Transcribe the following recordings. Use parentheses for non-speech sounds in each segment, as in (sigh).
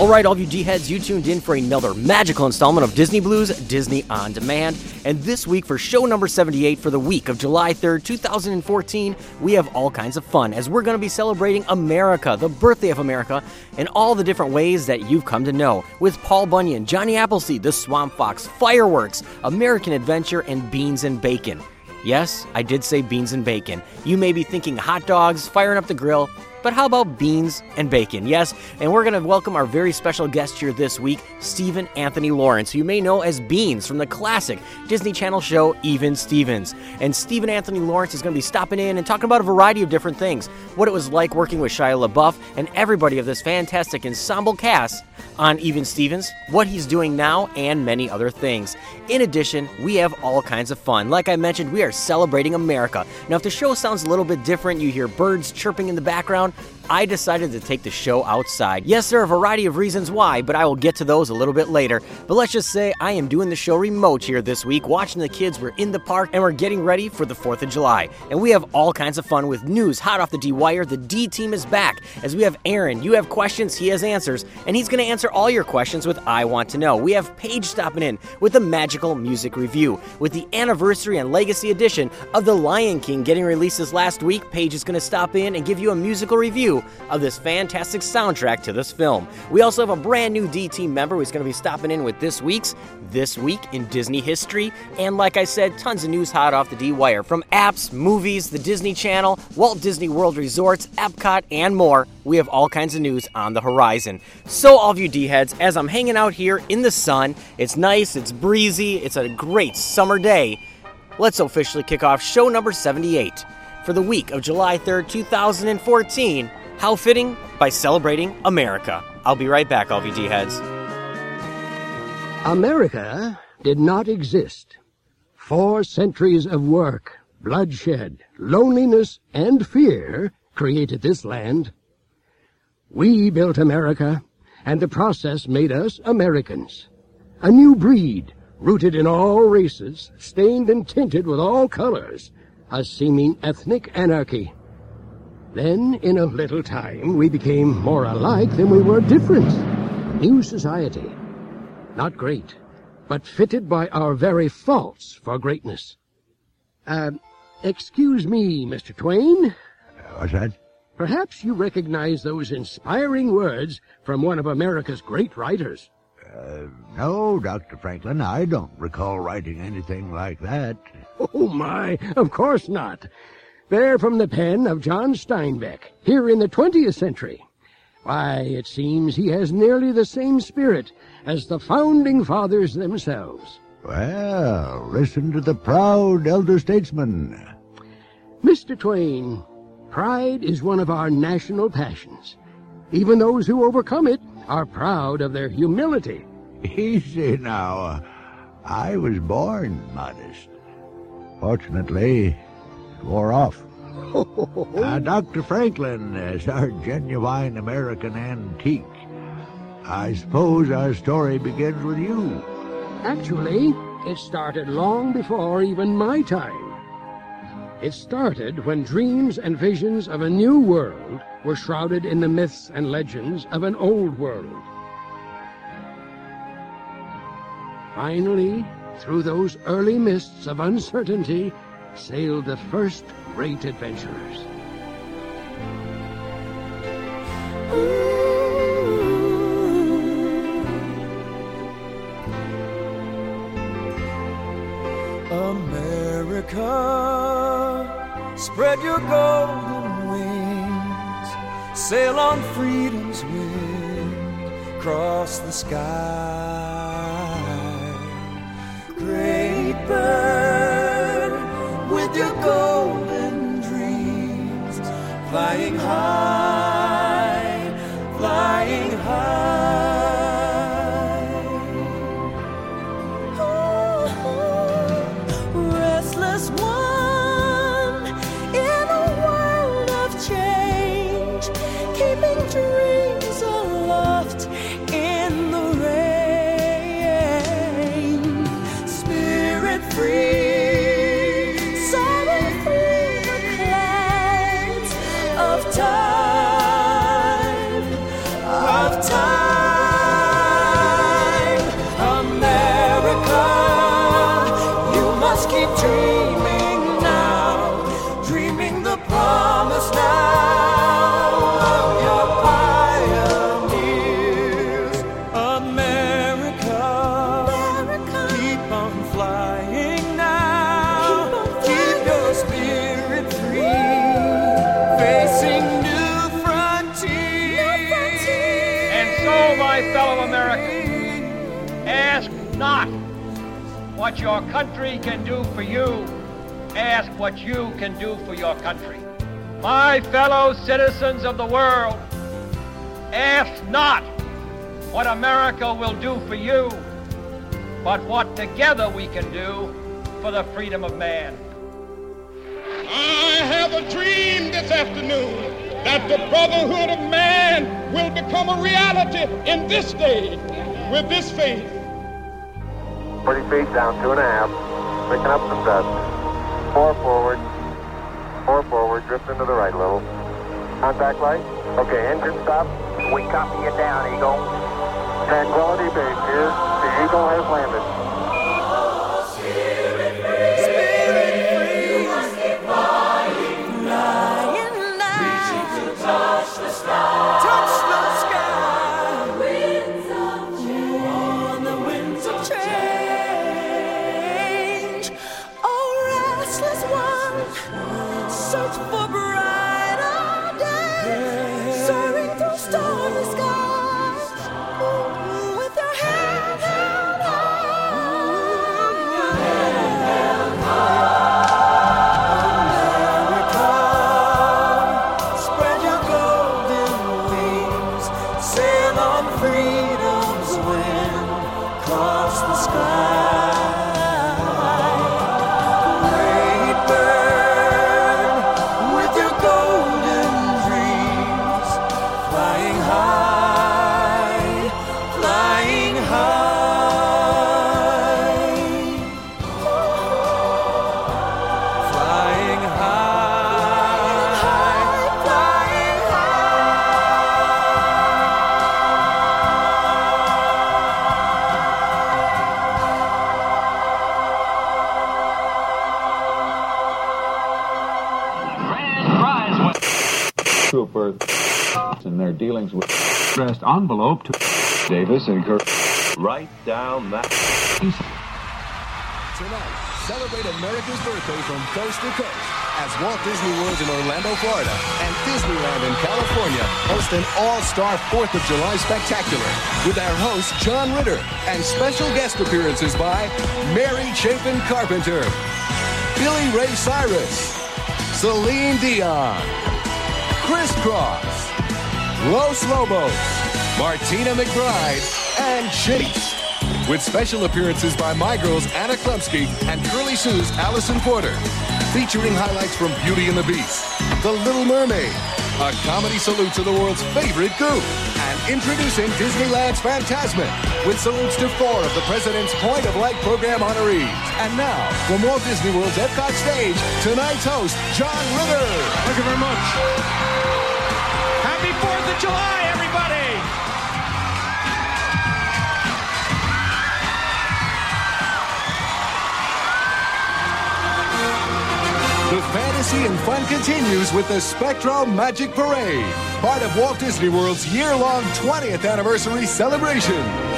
All right, all of you D heads, you tuned in for another magical installment of Disney Blues Disney on Demand. And this week, for show number 78 for the week of July 3rd, 2014, we have all kinds of fun as we're going to be celebrating America, the birthday of America, in all the different ways that you've come to know with Paul Bunyan, Johnny Appleseed, the Swamp Fox, fireworks, American Adventure, and beans and bacon. Yes, I did say beans and bacon. You may be thinking hot dogs, firing up the grill, but how about beans and bacon? Yes, and we're going to welcome our very special guest here this week, Stephen Anthony Lawrence, who you may know as Beans from the classic Disney Channel show Even Stevens. And Stephen Anthony Lawrence is going to be stopping in and talking about a variety of different things what it was like working with Shia LaBeouf and everybody of this fantastic ensemble cast on Even Stevens, what he's doing now, and many other things. In addition, we have all kinds of fun. Like I mentioned, we are celebrating America. Now, if the show sounds a little bit different, you hear birds chirping in the background, on I decided to take the show outside. Yes, there are a variety of reasons why, but I will get to those a little bit later. But let's just say I am doing the show remote here this week, watching the kids. We're in the park and we're getting ready for the 4th of July. And we have all kinds of fun with news hot off the D wire. The D team is back as we have Aaron. You have questions, he has answers, and he's going to answer all your questions with I Want to Know. We have Paige stopping in with the magical music review. With the anniversary and legacy edition of The Lion King getting released this last week, Paige is going to stop in and give you a musical review of this fantastic soundtrack to this film. We also have a brand new D team member who's going to be stopping in with this week's This Week in Disney History. And like I said, tons of news hot off the D wire from apps, movies, the Disney Channel, Walt Disney World Resorts, Epcot, and more. We have all kinds of news on the horizon. So, all of you D heads, as I'm hanging out here in the sun, it's nice, it's breezy, it's a great summer day. Let's officially kick off show number 78 for the week of July 3rd, 2014. How fitting by celebrating America. I'll be right back, all of you D heads. America did not exist. Four centuries of work, bloodshed, loneliness, and fear created this land. We built America, and the process made us Americans. A new breed, rooted in all races, stained and tinted with all colors, a seeming ethnic anarchy. Then, in a little time, we became more alike than we were different. New society. Not great, but fitted by our very faults for greatness. Uh, excuse me, Mr. Twain. What's that? Perhaps you recognize those inspiring words from one of America's great writers. Uh, no, Dr. Franklin, I don't recall writing anything like that. Oh, my, of course not. They're from the pen of John Steinbeck, here in the 20th century. Why, it seems he has nearly the same spirit as the founding fathers themselves. Well, listen to the proud elder statesman. Mr. Twain, pride is one of our national passions. Even those who overcome it are proud of their humility. Easy now. I was born modest. Fortunately, wore off. (laughs) Uh, Dr. Franklin is our genuine American antique. I suppose our story begins with you. Actually, it started long before even my time. It started when dreams and visions of a new world were shrouded in the myths and legends of an old world. Finally, through those early mists of uncertainty, sailed the first great adventurers. America, spread your golden wings, sail on freedom's wind, cross the sky. Your golden dreams, flying high, your country can do for you, ask what you can do for your country. My fellow citizens of the world, ask not what America will do for you, but what together we can do for the freedom of man. I have a dream this afternoon that the brotherhood of man will become a reality in this day with this faith. 40 feet down, two and a half. Picking up some dust. Four forward. Four forward. Drift into the right a little. Contact light. Okay, engine stop. We copy you down, Eagle. Tranquility Base here. The Eagle has landed. Envelope to Davis and Kirk. Right down that. Tonight, celebrate America's birthday from coast to coast as Walt Disney World in Orlando, Florida, and Disneyland in California host an all-star 4th of July spectacular with our host John Ritter and special guest appearances by Mary Chapin Carpenter, Billy Ray Cyrus, Celine Dion, Kris Kross, Los Lobos, Martina McBride, and Chase. With special appearances by my girls Anna Chlumsky and Curly Sue's Allison Porter. Featuring highlights from Beauty and the Beast, The Little Mermaid, a comedy salute to the world's favorite goof, and introducing Disneyland's Fantasmic with salutes to four of the President's Point of Light program honorees. And now, from Walt Disney World's Epcot stage, tonight's host, John Ritter. Thank you very much. Happy 4th of July, everybody! The fantasy and fun continues with the SpectroMagic Parade, part of Walt Disney World's year-long 20th anniversary celebration.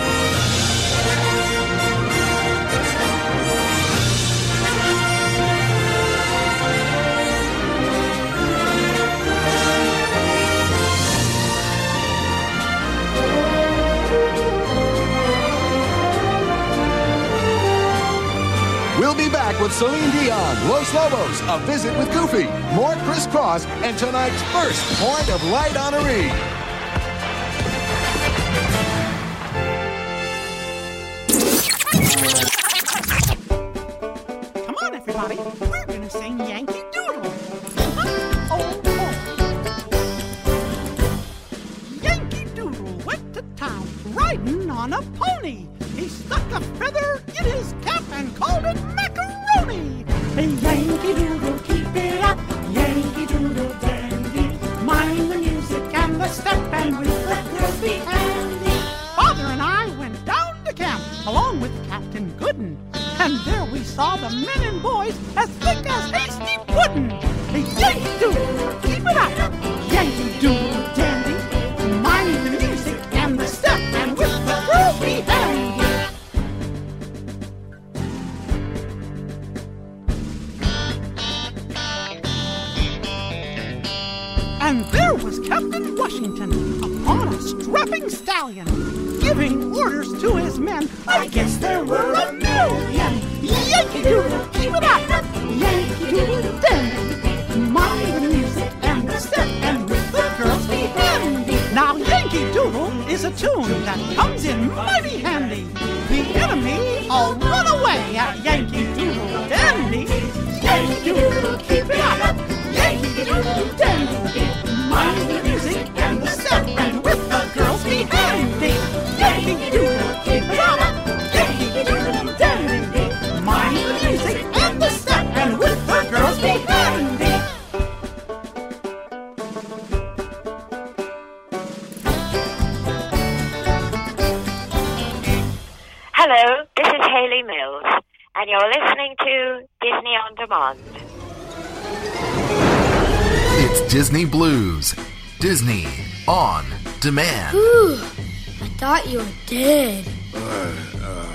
With Celine Dion, Los Lobos, A Visit with Goofy, more Kris Kross, and tonight's first Point of Light honoree. Saw the men and boys as thick as hasty pudding. Hey, Yankee Doodle, keep it up. Yankee Doodle dandy. Mind the music and the step and with the girls be handy. And there was Captain Washington upon a strapping stallion, giving orders to his men. I guess there were a million. Yankee Doodle, keep it up. Yankee Doodle dandy. Mind the music and the step, and with the girls be handy. Now Yankee Doodle is a tune that comes in mighty handy. The enemy all run away at Yankee Doodle dandy. Yankee Doodle, keep it up. Yankee Doodle dandy. Disney on Demand. It's Disney Blues. Disney on demand. Whew, I thought you were dead.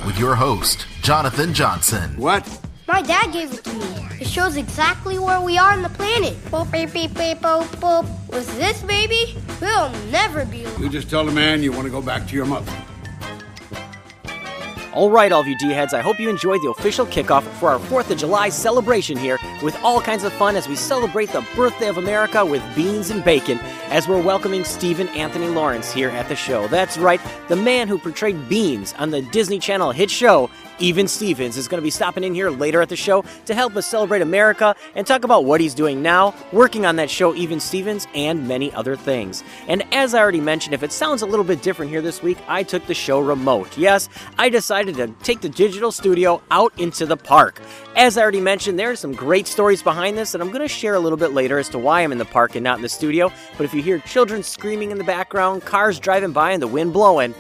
With your host, Jonathan Johnson. What? My dad gave it to me. It shows exactly where we are on the planet. Boop, beep, beep, beep, boop, boop. With this baby, we'll never be alone. You just tell the man you want to go back to your mother. All right, all of you D heads, I hope you enjoyed the official kickoff for our 4th of July celebration here with all kinds of fun as we celebrate the birthday of America with beans and bacon as we're welcoming Stephen Anthony Lawrence here at the show. That's right, the man who portrayed Beans on the Disney Channel hit show. Even Stevens is going to be stopping in here later at the show to help us celebrate America and talk about what he's doing now, working on that show, Even Stevens, and many other things. And as I already mentioned, if it sounds a little bit different here this week, I took the show remote. Yes, I decided to take the digital studio out into the park. As I already mentioned, there are some great stories behind this, and I'm going to share a little bit later as to why I'm in the park and not in the studio. But if you hear children screaming in the background, cars driving by, and the wind blowing,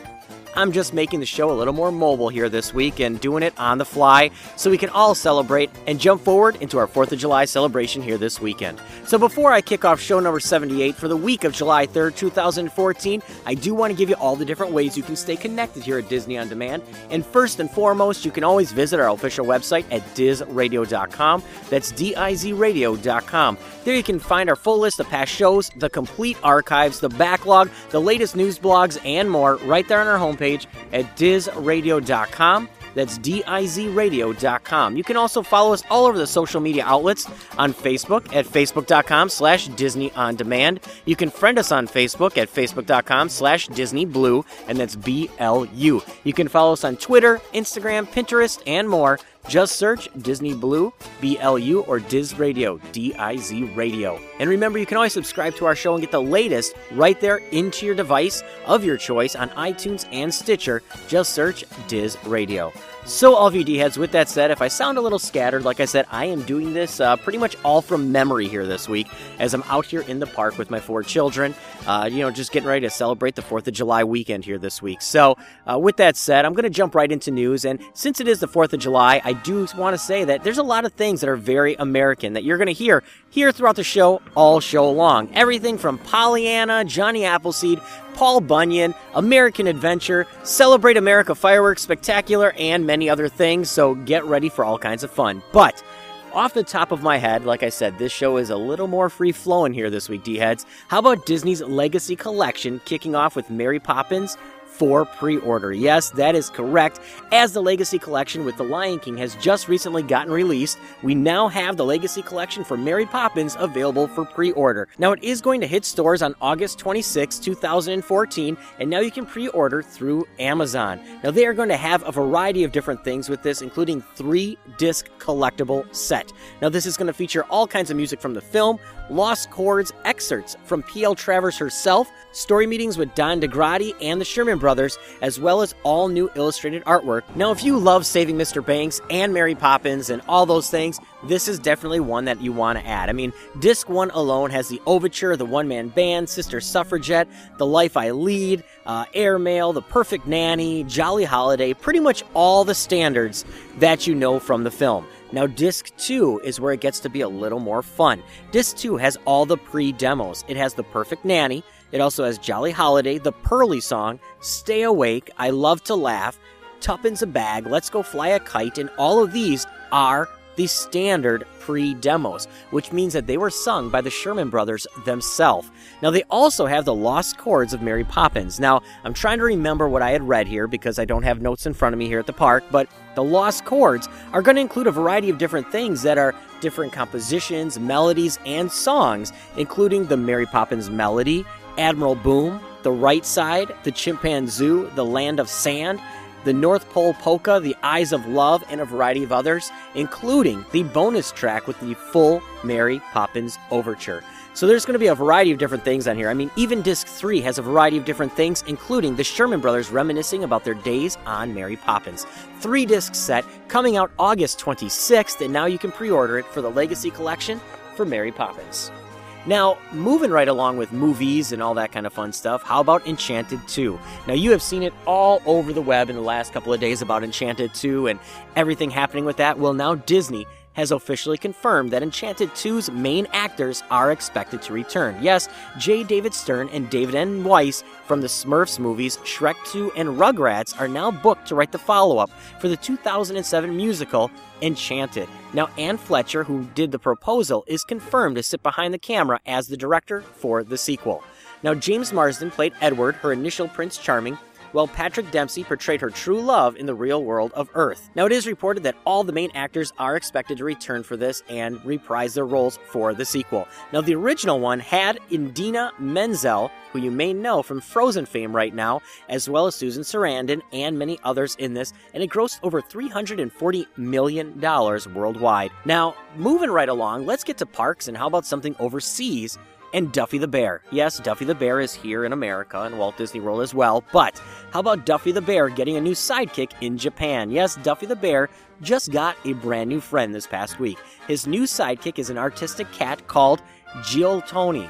I'm just making the show a little more mobile here this week and doing it on the fly so we can all celebrate and jump forward into our 4th of July celebration here this weekend. So before I kick off show number 78 for the week of July 3rd, 2014, I do want to give you all the different ways you can stay connected here at Disney On Demand. And first and foremost, you can always visit our official website at dizradio.com. That's D-I-Z radio.com. There you can find our full list of past shows, the complete archives, the backlog, the latest news blogs, and more right there on our homepage at dizradio.com. That's D-I-Z radio.com. You can also follow us all over the social media outlets on Facebook at facebook.com slash Disney On Demand. You can friend us on Facebook at facebook.com slash Disney Blu, and that's B-L-U. You can follow us on Twitter, Instagram, Pinterest, and more. Just search Disney Blue, BLU, or Diz Radio, D I Z Radio. And remember, you can always subscribe to our show and get the latest right there into your device of your choice on iTunes and Stitcher. Just search Diz Radio. So, all of you D heads, with that said, if I sound a little scattered, like I said, I am doing this uh, pretty much all from memory here this week as I'm out here in the park with my four children, uh, you know, just getting ready to celebrate the 4th of July weekend here this week. So, uh, with that said, I'm going to jump right into news. And since it is the 4th of July, I do want to say that there's a lot of things that are very American that you're going to hear here throughout the show all show long. Everything from Pollyanna, Johnny Appleseed, Paul Bunyan, American Adventure, Celebrate America Fireworks Spectacular, and many other things. So get ready for all kinds of fun. But off the top of my head, like I said, this show is a little more free flowing here this week, D heads. How about Disney's Legacy Collection kicking off with Mary Poppins? For pre order. Yes, that is correct. As the Legacy Collection with The Lion King has just recently gotten released, we now have the Legacy Collection for Mary Poppins available for pre order. Now, it is going to hit stores on August 26, 2014, and now you can pre order through Amazon. Now, they are going to have a variety of different things with this, including three disc collectible set. Now, this is going to feature all kinds of music from the film, lost chords, excerpts from P.L. Travers herself, story meetings with Don DaGradi and the Sherman Brothers, as well as all new illustrated artwork. Now, if you love Saving Mr. Banks and Mary Poppins and all those things, this is definitely one that you want to add. I mean, disc one alone has the overture, the one man band, Sister Suffragette, The Life I Lead, uh, Airmail, The Perfect Nanny, Jolly Holiday, pretty much all the standards that you know from the film. Now, Disc 2 is where it gets to be a little more fun. Disc 2 has all the pre demos. It has The Perfect Nanny, it also has Jolly Holiday, The Pearly Song, Stay Awake, I Love to Laugh, Tuppence a Bag, Let's Go Fly a Kite, and all of these are the standard pre demos, which means that they were sung by the Sherman Brothers themselves. Now, they also have the lost chords of Mary Poppins. Now, I'm trying to remember what I had read here because I don't have notes in front of me here at the park, but the lost chords are going to include a variety of different things that are different compositions, melodies, and songs, including the Mary Poppins melody, Admiral Boom, The Right Side, The Chimpanzee, The Land of Sand, the North Pole Polka, The Eyes of Love, and a variety of others, including the bonus track with the full Mary Poppins Overture. So there's going to be a variety of different things on here. I mean, even disc 3 has a variety of different things, including the Sherman Brothers reminiscing about their days on Mary Poppins. Three disc set coming out August 26th, and now you can pre order it for the Legacy Collection for Mary Poppins. Now, moving right along with movies and all that kind of fun stuff, how about Enchanted 2? Now, you have seen it all over the web in the last couple of days about Enchanted 2 and everything happening with that. Well, now Disney has officially confirmed that Enchanted 2's main actors are expected to return. Yes, J. David Stern and David N. Weiss from the Smurfs movies Shrek 2 and Rugrats are now booked to write the follow up for the 2007 musical Enchanted. Now, Anne Fletcher, who did the proposal, is confirmed to sit behind the camera as the director for the sequel. Now, James Marsden played Edward, her initial Prince Charming, while Patrick Dempsey portrayed her true love in the real world of Earth. Now, it is reported that all the main actors are expected to return for this and reprise their roles for the sequel. Now, the original one had Idina Menzel, who you may know from Frozen fame right now, as well as Susan Sarandon and many others in this, and it grossed over $340 million worldwide. Now, moving right along, let's get to parks and how about something overseas? And Duffy the Bear. Yes, Duffy the Bear is here in America and Walt Disney World as well, but how about Duffy the Bear getting a new sidekick in Japan? Yes, Duffy the Bear just got a brand new friend this past week. His new sidekick is an artistic cat called Giotoni.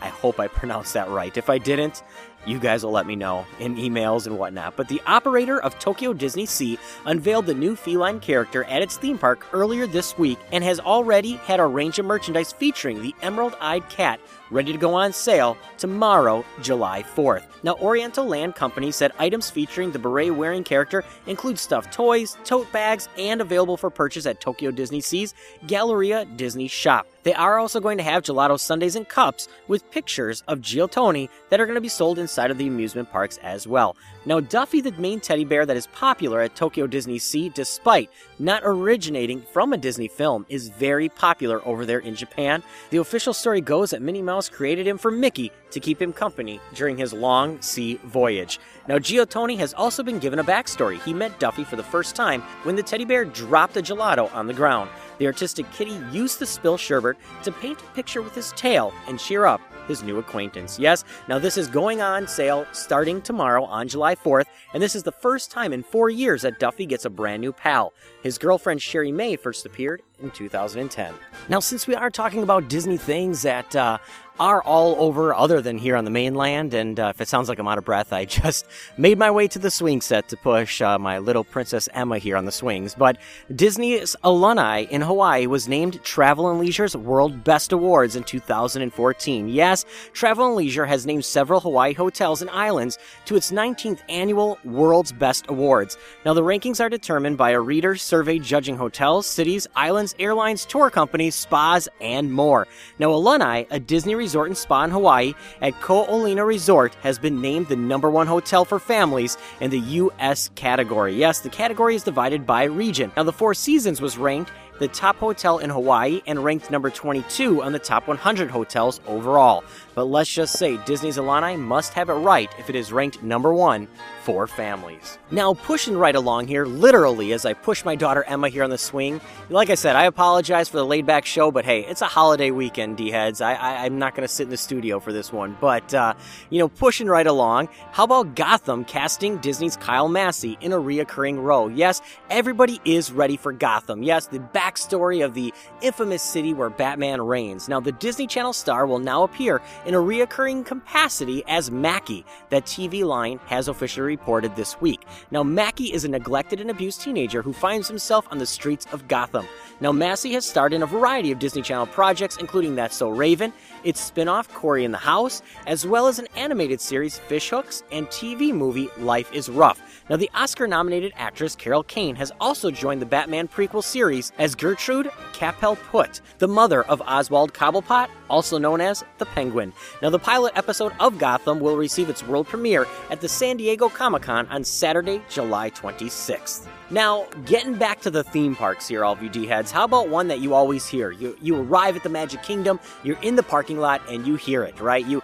I hope I (laughs) pronounced that right. If I didn't, you guys will let me know in emails and whatnot. But the operator of Tokyo Disney Sea unveiled the new feline character at its theme park earlier this week and has already had a range of merchandise featuring the emerald eyed cat ready to go on sale tomorrow, July 4th. Now, Oriental Land Company said items featuring the beret wearing character include stuffed toys, tote bags, and available for purchase at Tokyo Disney Sea's Galleria Disney Shop. They are also going to have gelato sundaes and cups with pictures of Giotoni that are going to be sold inside of the amusement parks as well. Now, Duffy, the main teddy bear that is popular at Tokyo Disney Sea, despite not originating from a Disney film, is very popular over there in Japan. The official story goes that Minnie Mouse created him for Mickey to keep him company during his long sea voyage. Now, Giotoni has also been given a backstory. He met Duffy for the first time when the teddy bear dropped a gelato on the ground. The artistic kitty used the spill sherbet to paint a picture with his tail and cheer up his new acquaintance. Yes, now this is going on sale starting tomorrow on July 4th, and this is the first time in four years that Duffy gets a brand new pal. His girlfriend Sherry May first appeared in 2010. Now, since we are talking about Disney things that uh, are all over other than here on the mainland. And uh, if it sounds like I'm out of breath, I (laughs) just made my way to the swing set to push uh, my little Princess Emma here on the swings. But Disney's Aulani in Hawaii was named Travel and Leisure's World Best Awards in 2014. Yes, Travel and Leisure has named several Hawaii hotels and islands to its 19th annual World's Best Awards. Now, the rankings are determined by a reader survey judging hotels, cities, islands, airlines, tour companies, spas, and more. Now, Aulani, a Disney resort and spa in Hawaii at Ko'olina Resort, has been named the number one hotel for families in the U.S. category. Yes, the category is divided by region. Now, the Four Seasons was ranked the top hotel in Hawaii and ranked number 22 on the top 100 hotels overall. But let's just say Disney's Aulani must have it right if it is ranked number one for families. Now, pushing right along here, literally, as I push my daughter Emma here on the swing. Like I said, I apologize for the laid back show, but hey, it's a holiday weekend, D heads. I, am not going to sit in the studio for this one. But, uh, you know, pushing right along, how about Gotham casting Disney's Kyle Massey in a reoccurring role? Yes, everybody is ready for Gotham. Yes, the backstory of the infamous city where Batman reigns. Now, the Disney Channel star will now appear in a reoccurring capacity as Mackie. That TVLine has officially reported this week. Now, Mackie is a neglected and abused teenager who finds himself on the streets of Gotham. Now, Massey has starred in a variety of Disney Channel projects, including That's So Raven, its spin off Cory in the House, as well as an animated series Fishhooks and TV movie Life is Rough. Now, the Oscar nominated actress Carol Kane has also joined the Batman prequel series as Gertrude Kapelput, the mother of Oswald Cobblepot, also known as the Penguin. Now, the pilot episode of Gotham will receive its world premiere at the San Diego Comic Con on Saturday, July 26th. Now, getting back to the theme parks here, all of you D heads, how about one that you always hear? You, you arrive at the Magic Kingdom, you're in the parking lot, and you hear it, right? You.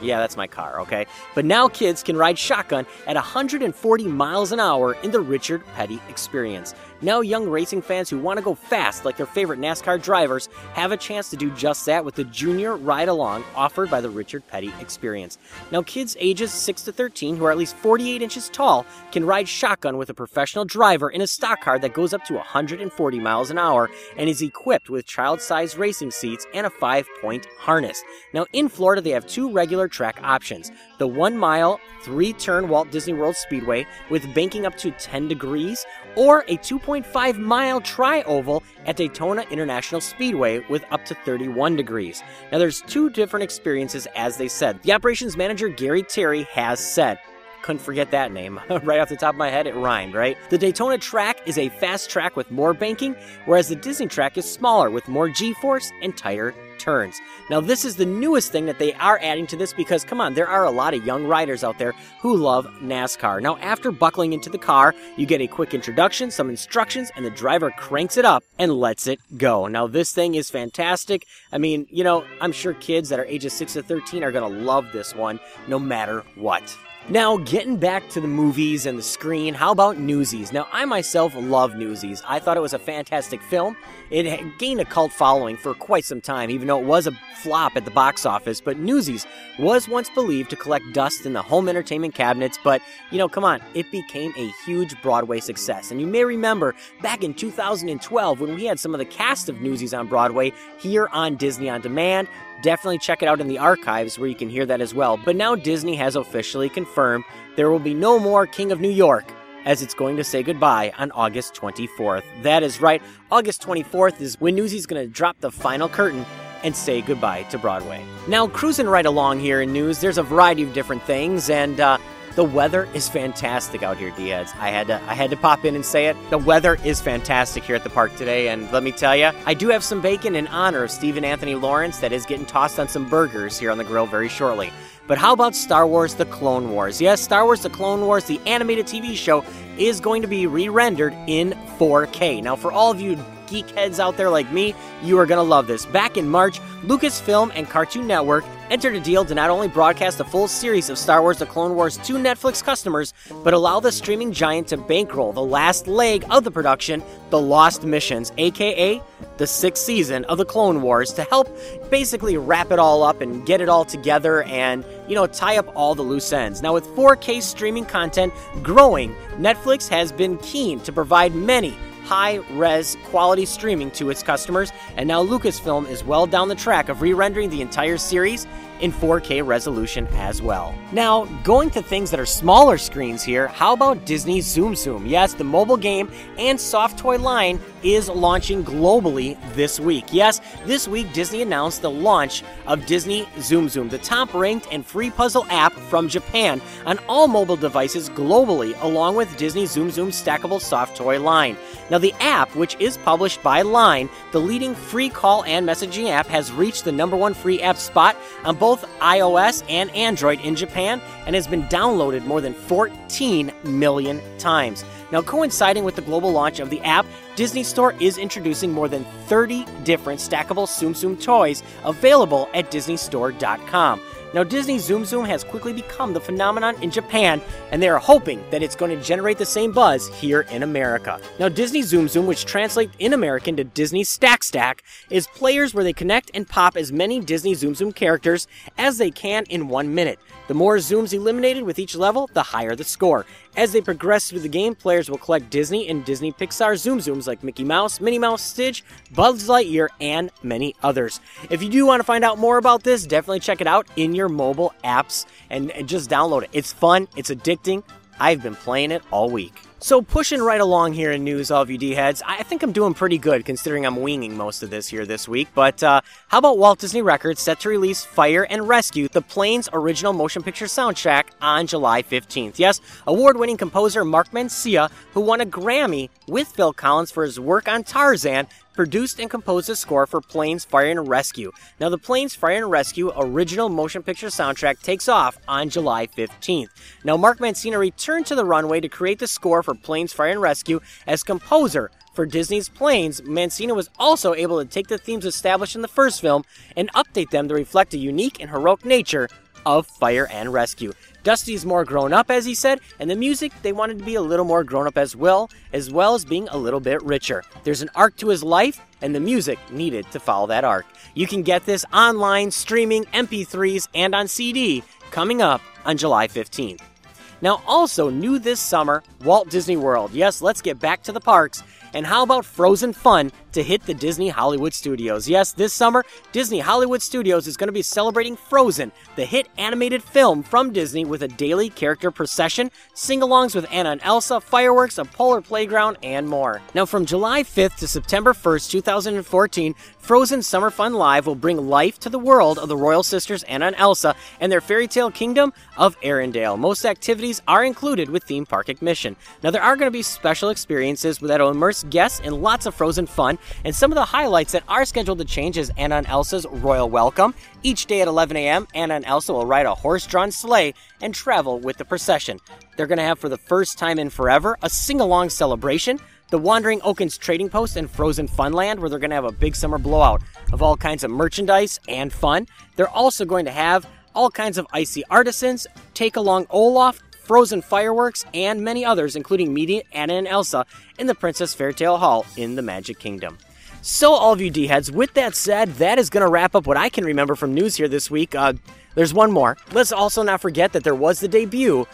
Yeah, that's my car, okay? But now kids can ride shotgun at 140 miles an hour in the Richard Petty experience. Now, young racing fans who want to go fast like their favorite NASCAR drivers have a chance to do just that with the junior ride along offered by the Richard Petty Experience. Now, kids ages 6 to 13 who are at least 48 inches tall can ride shotgun with a professional driver in a stock car that goes up to 140 miles an hour and is equipped with child sized racing seats and a five point harness. Now, in Florida, they have two regular track options the one mile, three turn Walt Disney World Speedway with banking up to 10 degrees, or a 2.5 mile tri oval at Daytona International Speedway with up to 31 degrees. Now, there's two different experiences, as they said. The operations manager, Gary Terry, has said, couldn't forget that name. (laughs) right off the top of my head, it rhymed, right? The Daytona track is a fast track with more banking, whereas the Disney track is smaller with more G force and tighter turns. Now, this is the newest thing that they are adding to this because, come on, there are a lot of young riders out there who love NASCAR. Now, after buckling into the car, you get a quick introduction, some instructions, and the driver cranks it up and lets it go. Now, this thing is fantastic. I mean, you know, I'm sure kids that are ages 6 to 13 are going to love this one no matter what. Now, getting back to the movies and the screen, how about Newsies? Now, I myself love Newsies. I thought it was a fantastic film. It gained a cult following for quite some time, even though it was a flop at the box office. But Newsies was once believed to collect dust in the home entertainment cabinets, but, you know, come on, it became a huge Broadway success. And you may remember back in 2012 when we had some of the cast of Newsies on Broadway here on Disney On Demand definitely check it out in the archives where you can hear that as well. But now Disney has officially confirmed there will be no more King of New York as it's going to say goodbye on August 24th. That is right, August 24th is when Newsies going to drop the final curtain and say goodbye to Broadway. Now, cruising right along here in news, there's a variety of different things, and uh, the weather is fantastic out here, Diaz. I had to I had to pop in and say it. The weather is fantastic here at the park today, and let me tell you, I do have some bacon in honor of Stephen Anthony Lawrence that is getting tossed on some burgers here on the grill very shortly. But how about Star Wars The Clone Wars? Yes, Star Wars The Clone Wars, the animated TV show, is going to be re rendered in 4K. Now, for all of you geek heads out there like me, you are going to love this. Back in March, Lucasfilm and Cartoon Network entered a deal to not only broadcast a full series of Star Wars The Clone Wars to Netflix customers, but allow the streaming giant to bankroll the last leg of the production, The Lost Missions, aka the sixth season of The Clone Wars, to help basically wrap it all up and get it all together and, you know, tie up all the loose ends. Now, with 4K streaming content growing, Netflix has been keen to provide many high res quality streaming to its customers, and now Lucasfilm is well down the track of re rendering the entire series in 4K resolution as well. Now, going to things that are smaller screens here, how about Disney Tsum Tsum? Yes, the mobile game and soft toy line is launching globally this week. Yes, this week Disney announced the launch of Disney Tsum Tsum, the top ranked and free puzzle app from Japan on all mobile devices globally, along with Disney Tsum Tsum stackable soft toy line. Now, the app, which is published by Line, the leading free call and messaging app, has reached the number one free app spot on both iOS and Android in Japan and has been downloaded more than 14 million times. Now, coinciding with the global launch of the app, Disney Store is introducing more than 30 different stackable Tsum Tsum toys available at DisneyStore.com. Now, Disney Tsum Tsum has quickly become the phenomenon in Japan, and they are hoping that it's going to generate the same buzz here in America. Now, Disney Tsum Tsum, which translates in American to Disney Stack Stack, is players where they connect and pop as many Disney Tsum Tsum characters as they can in one minute. The more Tsums eliminated with each level, the higher the score. As they progress through the game, players will collect Disney and Disney Pixar Tsum Tsums like Mickey Mouse, Minnie Mouse, Stitch, Buzz Lightyear, and many others. If you do want to find out more about this, definitely check it out in your mobile apps and, and just download it. It's fun, it's addicting. I've been playing it all week. So, pushing right along here in news, all of you D heads, I think I'm doing pretty good considering I'm winging most of this here this week. But uh, how about Walt Disney Records set to release Fire and Rescue, the Planes original motion picture soundtrack, on July 15th? Yes, award winning composer Mark Mancina, who won a Grammy with Phil Collins for his work on Tarzan, produced and composed the score for Planes Fire and Rescue. Now, the Planes Fire and Rescue original motion picture soundtrack takes off on July 15th. Now, Mark Mancina returned to the runway to create the score for Planes Fire and Rescue as composer. For Disney's Planes, Mancina was also able to take the themes established in the first film and update them to reflect the unique and heroic nature of fire and rescue. Dusty's more grown up, as he said, and the music they wanted to be a little more grown up as well, as well as being a little bit richer. There's an arc to his life, and the music needed to follow that arc. You can get this online, streaming, MP3s, and on CD coming up on July 15th. Now, also new this summer, Walt Disney World. Yes, let's get back to the parks. And how about Frozen Fun to hit the Disney Hollywood Studios? Yes, this summer, Disney Hollywood Studios is going to be celebrating Frozen, the hit animated film from Disney, with a daily character procession, sing alongs with Anna and Elsa, fireworks, a polar playground, and more. Now, from July 5th to September 1st, 2014, Frozen Summer Fun Live will bring life to the world of the Royal Sisters Anna and Elsa and their fairy tale kingdom of Arendelle. Most activities are included with theme park admission. Now, there are going to be special experiences that'll immerse guests in lots of Frozen fun, and some of the highlights that are scheduled to change is Anna and Elsa's Royal Welcome. Each day at 11 a.m., Anna and Elsa will ride a horse drawn sleigh and travel with the procession. They're going to have, for the first time in forever, a sing along celebration the Wandering Oaken's Trading Post and Frozen Funland, where they're going to have a big summer blowout of all kinds of merchandise and fun. They're also going to have all kinds of icy artisans, take along Olaf, Frozen fireworks, and many others, including meeting Anna and Elsa in the Princess Fairytale Hall in the Magic Kingdom. So, all of you D heads, with that said, that is going to wrap up what I can remember from news here this week. Uh, there's one more. Let's also not forget that there was the debut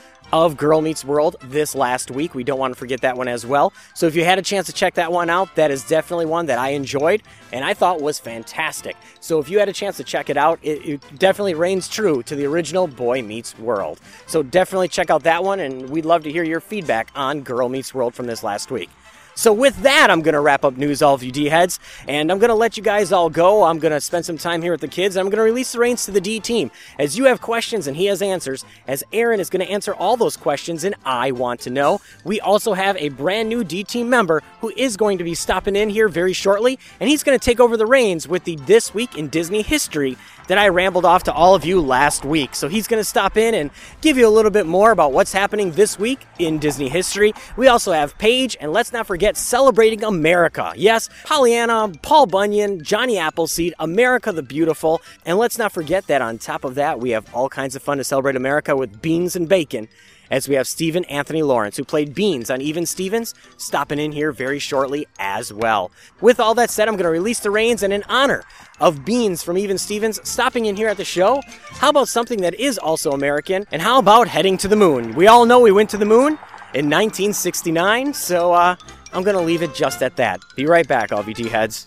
of Girl Meets World this last week. We don't want to forget that one as well. So if you had a chance to check that one out, that is definitely one that I enjoyed and I thought was fantastic. So if you had a chance to check it out, it, it definitely reigns true to the original Boy Meets World. So definitely check out that one, and we'd love to hear your feedback on Girl Meets World from this last week. So with that, I'm going to wrap up news, all of you D heads, and I'm going to let you guys all go. I'm going to spend some time here with the kids, and I'm going to release the reins to the D team. As you have questions and he has answers, as Aaron is going to answer all those questions, and I want to know. We also have a brand new D team member who is going to be stopping in here very shortly, and he's going to take over the reins with the This Week in Disney History that I rambled off to all of you last week. So he's going to stop in and give you a little bit more about what's happening this week in Disney history. We also have Paige, and let's not forget celebrating America. Yes, Pollyanna, Paul Bunyan, Johnny Appleseed, America the Beautiful. And let's not forget that on top of that, we have all kinds of fun to celebrate America with beans and bacon as we have Stephen Anthony Lawrence, who played Beans on Even Stevens, stopping in here very shortly as well. With all that said, I'm going to release the reins, and in honor of Beans from Even Stevens stopping in here at the show, how about something that is also American? And how about heading to the moon? We all know we went to the moon in 1969, so uh, I'm going to leave it just at that. Be right back, all VT heads.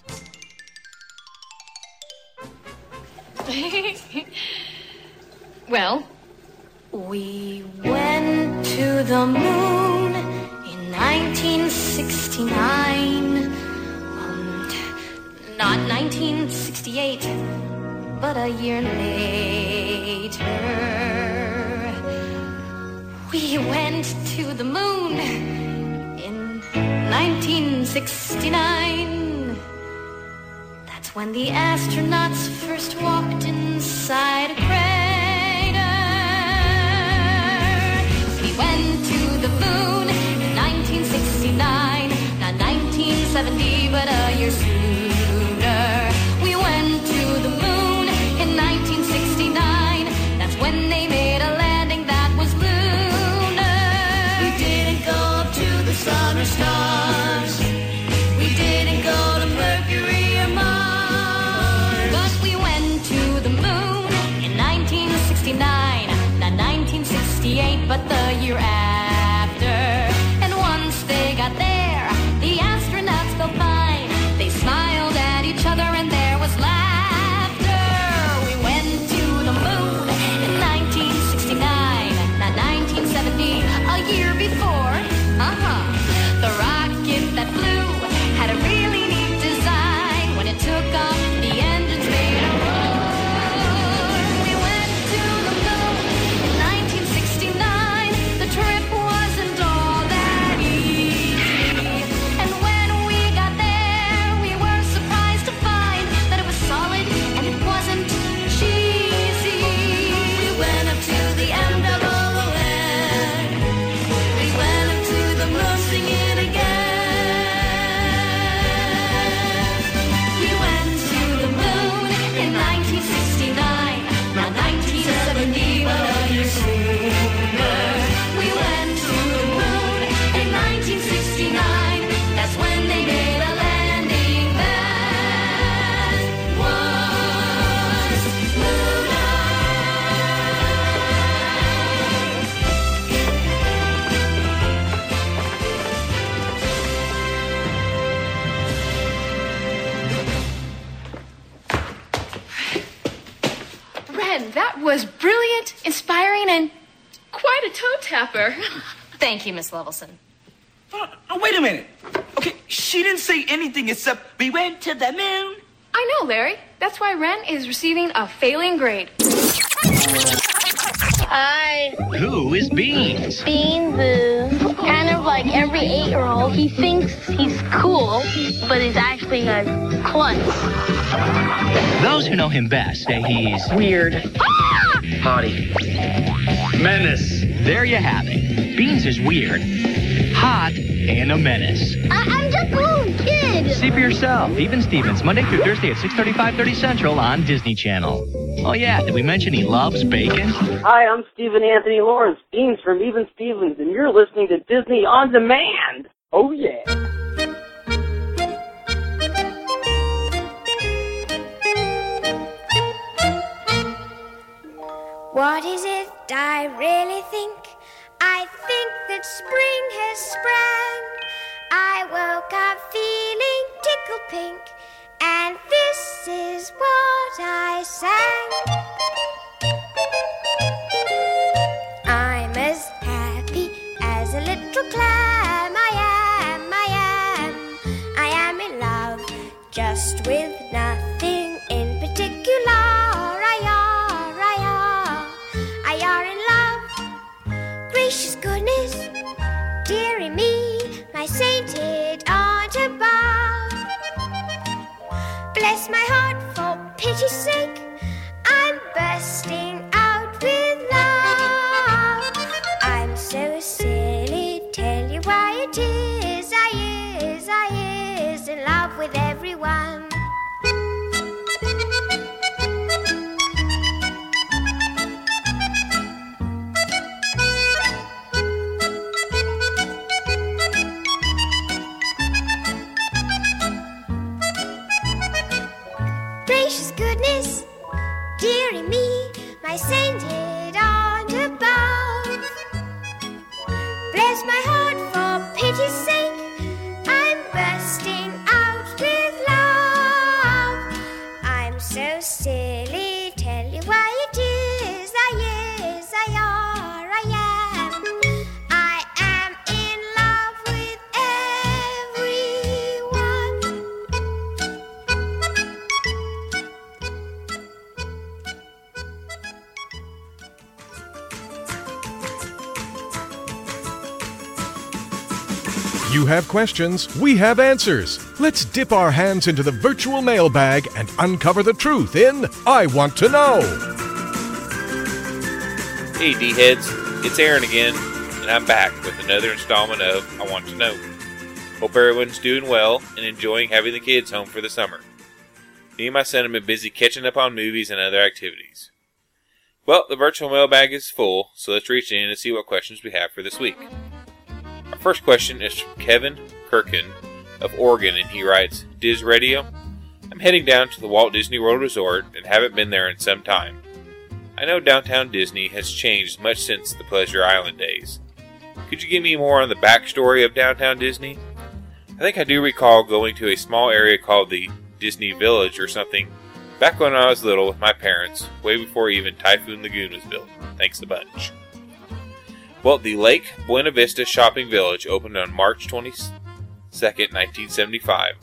(laughs) Well, We went to the moon in 1969. Um, not 1968, but a year later. We went to the moon in 1969. That's when the astronauts first walked inside a crater. Went to the moon in 1969, not 1970, but a year sooner. Was brilliant, inspiring, and quite a toe tapper. (laughs) Thank you, Miss Levelson. Oh, wait a minute. Okay, she didn't say anything except we went to the moon. I know, Larry. That's why Ren is receiving a failing grade. Hi. Who is Beans? Bean Boo. Kind of like every eight year old, he thinks he's cool, but he's actually a klutz. Those who know him best say he's weird, ah! Haughty, menace. There you have it. Beans is weird, hot, and a menace. I- I'm just a little kid. See for yourself. Even Stevens, Monday through Thursday at 6:35, 30 Central on Disney Channel. Oh yeah, did we mention he loves bacon? Hi, I'm Stephen Anthony Lawrence, Beans from Even Stevens, and you're listening to Disney On Demand. Oh, yeah. What is it I really think? I think that spring has sprang. I woke up feeling tickle pink, and this is what I sang. I'm as happy as a little clam. I am, I am, I am in love, just with nothing sainted aunt above. Bless my heart for pity's sake, I'm bursting out with love. I'm so silly, tell you why it is. I is, I is in love with everyone. Gracious goodness, dearie me, my sainted aunt above. Bless my heart for pity's sake, have questions, we have answers. Let's dip our hands into the virtual mailbag and uncover the truth in I Want to Know. Hey, D heads, it's Aaron again, and I'm back with another installment of I Want to Know. Hope everyone's doing well and enjoying having the kids home for the summer. Me and my son have been busy catching up on movies and other activities. Well, the virtual mailbag is full, so let's reach in and see what questions we have for this week. Our first question is from Kevin Kirkin of Oregon, and he writes Diz Radio, I'm heading down to the Walt Disney World Resort and haven't been there in some time. I know downtown Disney has changed much since the Pleasure Island days. Could you give me more on the backstory of downtown Disney? I think I do recall going to a small area called the Disney Village or something back when I was little with my parents, way before even Typhoon Lagoon was built. Thanks a bunch. Well, the Lake Buena Vista Shopping Village opened on March 22nd, 1975,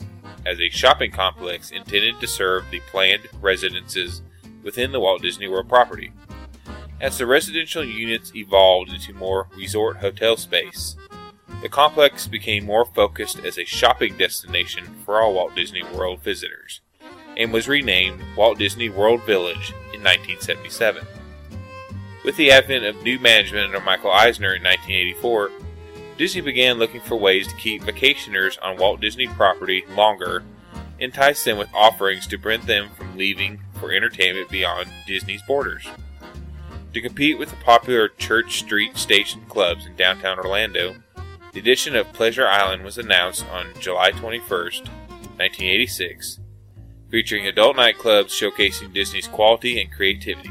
as a shopping complex intended to serve the planned residences within the Walt Disney World property. As the residential units evolved into more resort hotel space, the complex became more focused as a shopping destination for all Walt Disney World visitors and was renamed Walt Disney World Village in 1977. With the advent of new management under Michael Eisner in 1984, Disney began looking for ways to keep vacationers on Walt Disney property longer, entice them with offerings to prevent them from leaving for entertainment beyond Disney's borders. To compete with the popular Church Street Station clubs in downtown Orlando, the addition of Pleasure Island was announced on July 21, 1986, featuring adult nightclubs showcasing Disney's quality and creativity.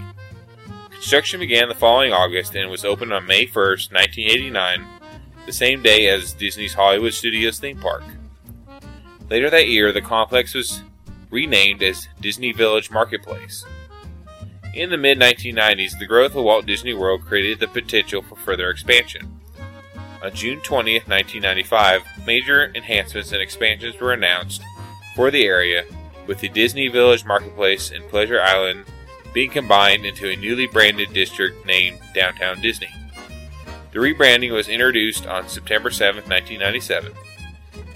Construction began the following August and was opened on May 1, 1989, the same day as Disney's Hollywood Studios theme park. Later that year, the complex was renamed as Disney Village Marketplace. In the mid 1990s, the growth of Walt Disney World created the potential for further expansion. On June 20, 1995, major enhancements and expansions were announced for the area, with the Disney Village Marketplace and Pleasure Island being combined into a newly branded district named Downtown Disney. The rebranding was introduced on September 7, 1997.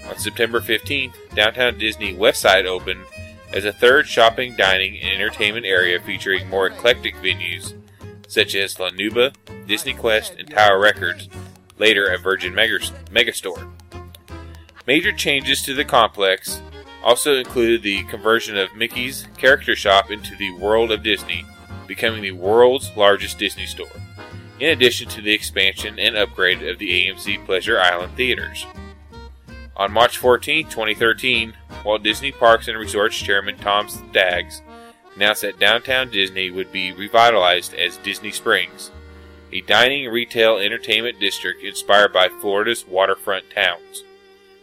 On September 15th, Downtown Disney Westside opened as a third shopping, dining, and entertainment area featuring more eclectic venues such as La Nouba, Disney Quest, and Tower Records, later a Virgin Megastore. Major changes to the complex also included the conversion of Mickey's character shop into the World of Disney, becoming the world's largest Disney store, in addition to the expansion and upgrade of the AMC Pleasure Island theaters. On March 14, 2013, Walt Disney Parks and Resorts Chairman Tom Staggs announced that downtown Disney would be revitalized as Disney Springs, a dining, retail, entertainment district inspired by Florida's waterfront towns.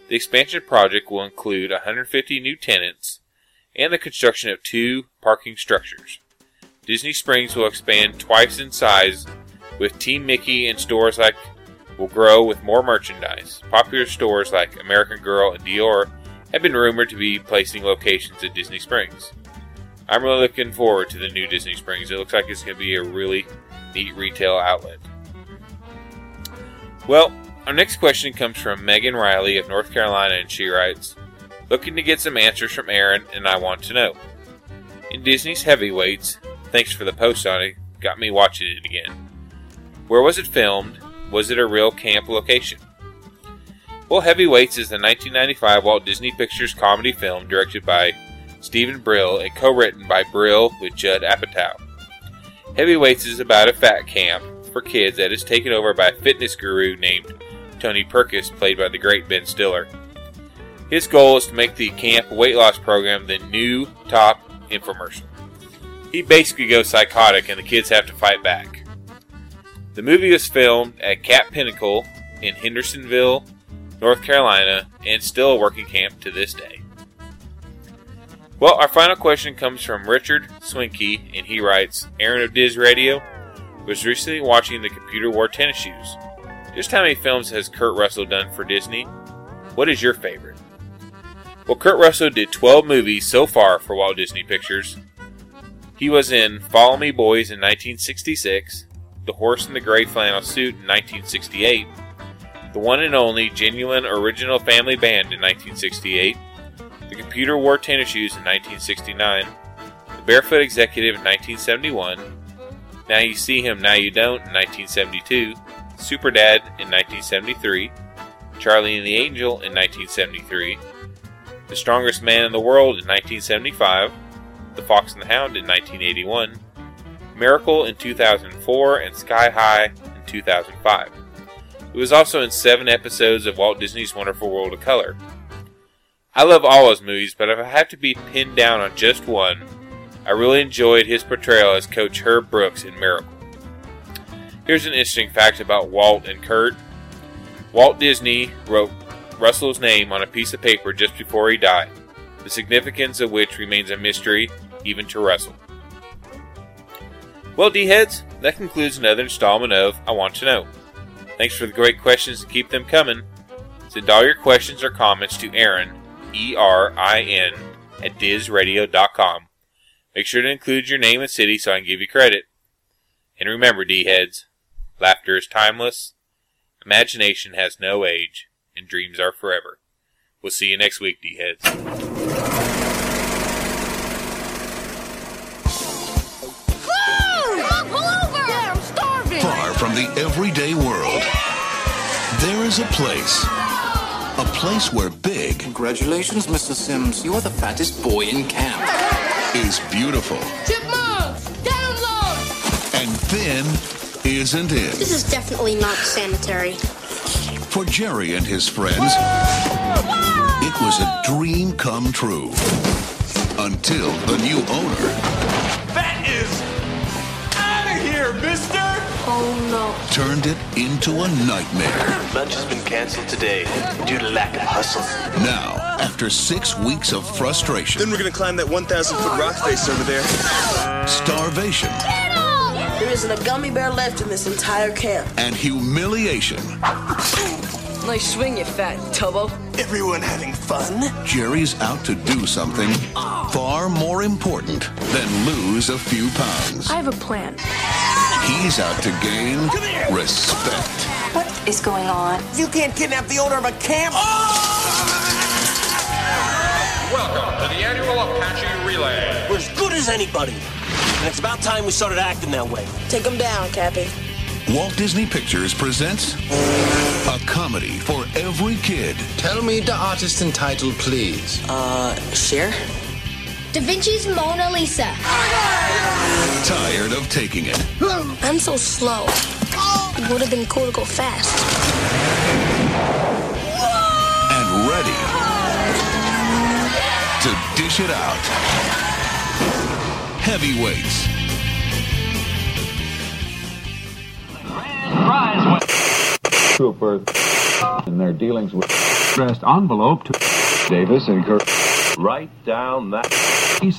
The expansion project will include 150 new tenants and the construction of two parking structures. Disney Springs will expand twice in size, with Team Mickey and stores like will grow with more merchandise. Popular stores like American Girl and Dior have been rumored to be placing locations at Disney Springs. I'm really looking forward to the new Disney Springs. It looks like it's going to be a really neat retail outlet. Well, our next question comes from Megan Riley of North Carolina, and she writes Looking to get some answers from Aaron, and I want to know. In Disney's Heavyweights, thanks for the post on it, got me watching it again. Where was it filmed? Was it a real camp location? Well, Heavyweights is the 1995 Walt Disney Pictures comedy film directed by Steven Brill and co written by Brill with Judd Apatow. Heavyweights is about a fat camp for kids that is taken over by a fitness guru named Tony Perkis, played by the great Ben Stiller. His goal is to make the camp weight loss program the new top infomercial. He basically goes psychotic and the kids have to fight back. The movie was filmed at Camp Pinnacle in Hendersonville, North Carolina, and still a working camp to this day. Well, our final question comes from Richard Swinky, and he writes Aaron of Diz Radio was recently watching the Computer Wore Tennis Shoes. Just how many films has Kurt Russell done for Disney? What is your favorite? Well, Kurt Russell did 12 movies so far for Walt Disney Pictures. He was in Follow Me Boys in 1966, The Horse in the Gray Flannel Suit in 1968, the one and only genuine original family band in 1968, the computer wore tennis shoes in 1969, the barefoot executive in 1971, Now You See Him, Now You Don't in 1972, Super Dad in 1973, Charlie and the Angel in 1973, The Strongest Man in the World in 1975, The Fox and the Hound in 1981, Miracle in 2004, and Sky High in 2005. It was also in seven episodes of Walt Disney's Wonderful World of Color. I love all his movies, but if I have to be pinned down on just one, I really enjoyed his portrayal as Coach Herb Brooks in Miracle. Here's an interesting fact about Walt and Kurt. Walt Disney wrote Russell's name on a piece of paper just before he died, the significance of which remains a mystery even to Russell. Well, D heads, that concludes another installment of I Want to Know. Thanks for the great questions and keep them coming. Send all your questions or comments to Aaron, E R I N, at DizRadio.com. Make sure to include your name and city so I can give you credit. And remember, D heads, laughter is timeless, imagination has no age, and dreams are forever. We'll see you next week, D heads. Far from the everyday world, there is a place. A place where big. Congratulations, Mr. Sims. You are the fattest boy in camp. Is beautiful. Chipmunks! Down low! And thin isn't it? This is definitely not sanitary. For Jerry and his friends, it was a dream come true. Until the new owner That is out of here, mister! Oh no. turned it into a nightmare. Lunch has been canceled today due to lack of hustle. Now, after six weeks of frustration, Then we're gonna climb that 1,000 foot rock face over there. starvation, There isn't a gummy bear left in this entire camp. and humiliation, Nice swing, you fat tubbo. Everyone having fun? Jerry's out to do something far more important than lose a few pounds. I have a plan. He's out to gain respect. What is going on? You can't kidnap the owner of a camp! Welcome to the annual Apache Relay. We're as good as anybody. And it's about time we started acting that way. Take him down, Cappy. Walt Disney Pictures presents a comedy for every kid. Tell me the artist and title, please. Uh, Cher? Da Vinci's Mona Lisa. Tired of taking it. I'm so slow. It would have been cool to go fast. and ready to dish it out. Heavyweights. Trooper in their dealings with addressed envelope to Davis and Kirk. Write down that.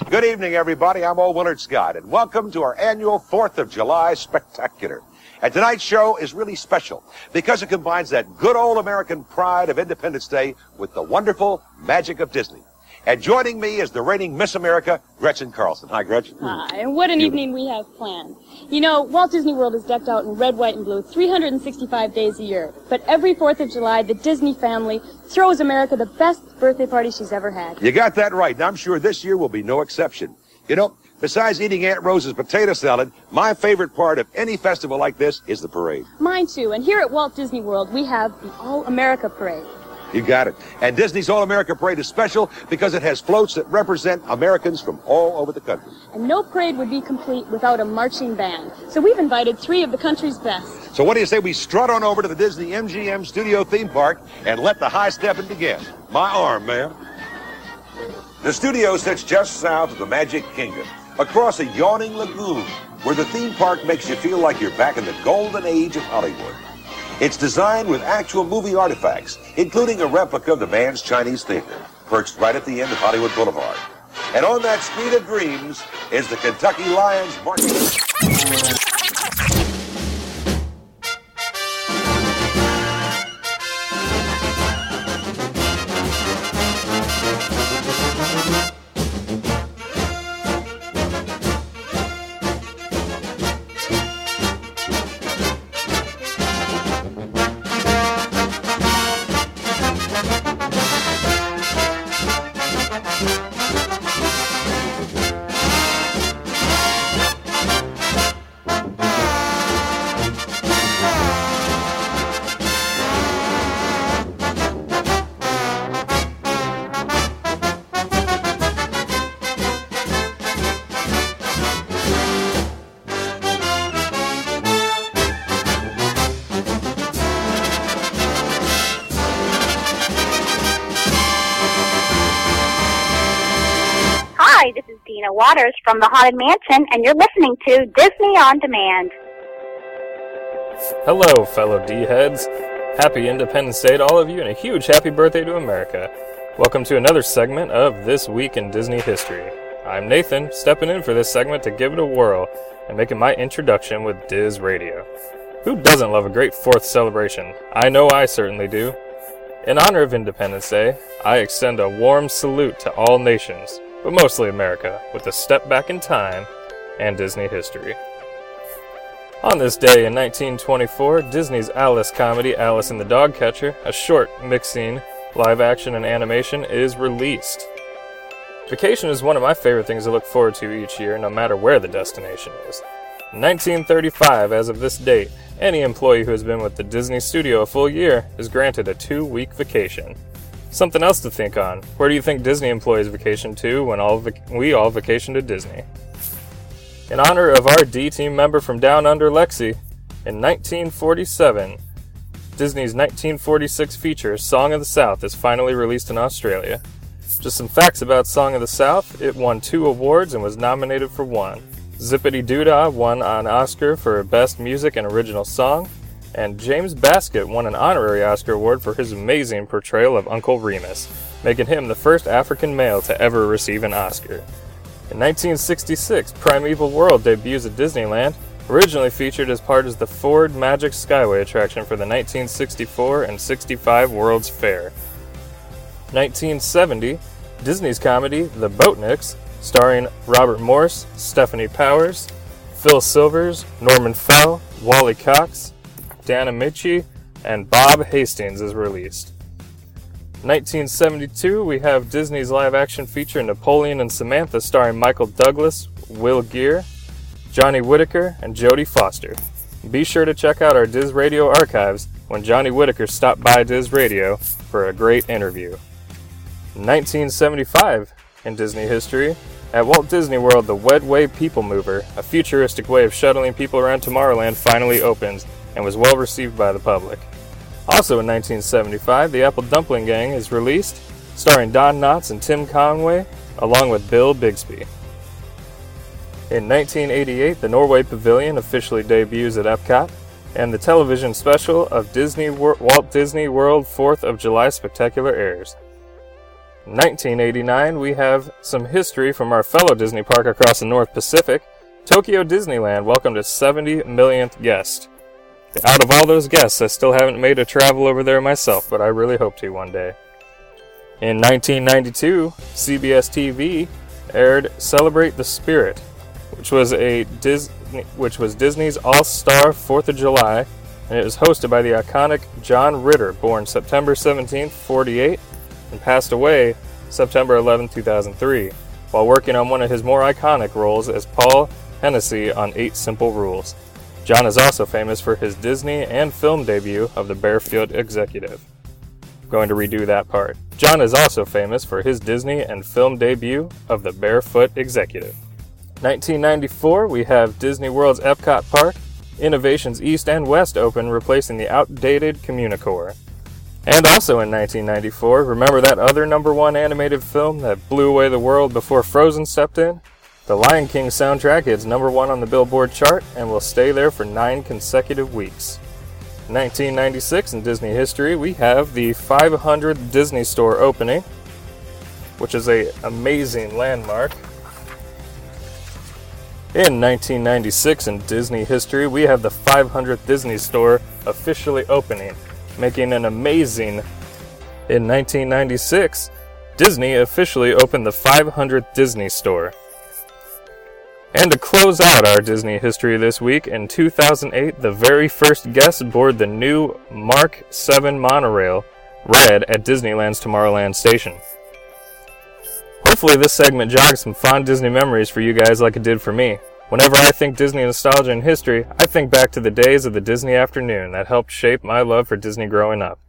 Good evening, everybody. I'm Old Willard Scott, and welcome to our annual 4th of July Spectacular. And tonight's show is really special because it combines that good old American pride of Independence Day with the wonderful magic of Disney. And joining me is the reigning Miss America, Gretchen Carlson. Hi, Gretchen. Hi, and what an evening we have planned. You know, Walt Disney World is decked out in red, white, and blue 365 days a year. But every 4th of July, the Disney family throws America the best birthday party she's ever had. You got that right, and I'm sure this year will be no exception. You know, besides eating Aunt Rose's potato salad, my favorite part of any festival like this is the parade. Mine too, and here at Walt Disney World, we have the All America Parade. You got it. And Disney's All America Parade is special because it has floats that represent Americans from all over the country. And no parade would be complete without a marching band. So we've invited three of the country's best. So what do you say we strut on over to the Disney MGM Studio Theme Park and let the high stepping begin? My arm, ma'am. The studio sits just south of the Magic Kingdom, across a yawning lagoon, where the theme park makes you feel like you're back in the golden age of Hollywood. It's designed with actual movie artifacts, including a replica of the Mann's Chinese theater, perched right at the end of Hollywood Boulevard. And on that screen of dreams is the Kentucky Lions marching. From the Haunted Mansion, and you're listening to Disney On Demand. Hello, fellow D-heads. Happy Independence Day to all of you, and a huge happy birthday to America. Welcome to another segment of This Week in Disney History. I'm Nathan, stepping in for this segment to give it a whirl and making my introduction with Diz Radio. Who doesn't love a great 4th celebration? I know I certainly do. In honor of Independence Day, I extend a warm salute to all nations, but mostly America, with a step back in time and Disney history. On this day in 1924, Disney's Alice comedy Alice and the Dog Catcher, a short mixing live action and animation, is released. Vacation is one of my favorite things to look forward to each year, no matter where the destination is. 1935, as of this date, any employee who has been with the Disney studio a full year is granted a two week vacation. Something else to think on. Where do you think Disney employees vacation to when all vac- we all vacation to Disney? In honor of our D team member from Down Under, Lexi, in 1947, Disney's 1946 feature, Song of the South, is finally released in Australia. Just some facts about Song of the South it won two awards and was nominated for one. Zip-a-Dee-Doo-Dah won an Oscar for Best Music and Original Song, and James Baskett won an honorary Oscar award for his amazing portrayal of Uncle Remus, making him the first African male to ever receive an Oscar. In 1966, Primeval World debuts at Disneyland, originally featured as part of the Ford Magic Skyway attraction for the 1964 and 65 World's Fair. 1970, Disney's comedy The Boatniks, starring Robert Morse, Stefanie Powers, Phil Silvers, Norman Fell, Wally Cox, Don Ameche, and Bob Hastings is released. 1972, we have Disney's live action feature Napoleon and Samantha starring Michael Douglas, Will Geer, Johnny Whitaker, and Jodie Foster. Be sure to check out our Diz Radio archives when Johnny Whitaker stopped by Diz Radio for a great interview. 1975, in Disney history, at Walt Disney World, the Wedway People Mover, a futuristic way of shuttling people around Tomorrowland, finally opens and was well received by the public. Also in 1975, The Apple Dumpling Gang is released, starring Don Knotts and Tim Conway, along with Bill Bixby. In 1988, the Norway Pavilion officially debuts at Epcot, and the television special of Disney Walt Disney World 4th of July Spectacular airs. 1989, we have some history from our fellow Disney park across the North Pacific. Tokyo Disneyland welcomed its 70 millionth guest. Out of all those guests, I still haven't made a travel over there myself, but I really hope to one day. In 1992, CBS TV aired Celebrate the Spirit, which was a Disney, which was Disney's all-star 4th of July, and it was hosted by the iconic John Ritter, born September 17, 48, and passed away September 11, 2003, while working on one of his more iconic roles as Paul Hennessy on Eight Simple Rules. John is also famous for his Disney and film debut of The Barefoot Executive. I'm going to redo that part. John is also famous for his Disney and film debut of The Barefoot Executive. 1994, we have Disney World's Epcot Park, Innovations East and West open, replacing the outdated Communicore. And also in 1994, remember that other number one animated film that blew away the world before Frozen stepped in? The Lion King soundtrack is number one on the Billboard chart and will stay there for nine consecutive weeks. 1996 in Disney history, we have the 500th Disney Store opening, which is a amazing landmark. In 1996 in Disney history, we have the 500th Disney Store officially opening, making an amazing. In 1996, Disney officially opened the 500th Disney Store. And to close out our Disney history this week, in 2008, the very first guest board the new Mark 7 monorail read at Disneyland's Tomorrowland station. Hopefully, this segment jogs some fond Disney memories for you guys like it did for me. Whenever I think Disney nostalgia and history, I think back to the days of the Disney afternoon that helped shape my love for Disney growing up.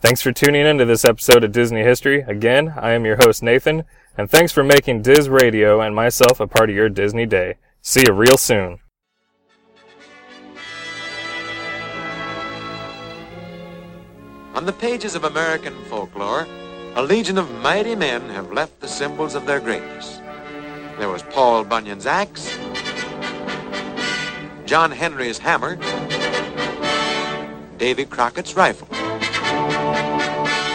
Thanks for tuning in to this episode of Disney History. Again, I am your host, Nathan, and thanks for making Diz Radio and myself a part of your Disney day. See you real soon. On the pages of American folklore, a legion of mighty men have left the symbols of their greatness. There was Paul Bunyan's axe, John Henry's hammer, Davy Crockett's rifle.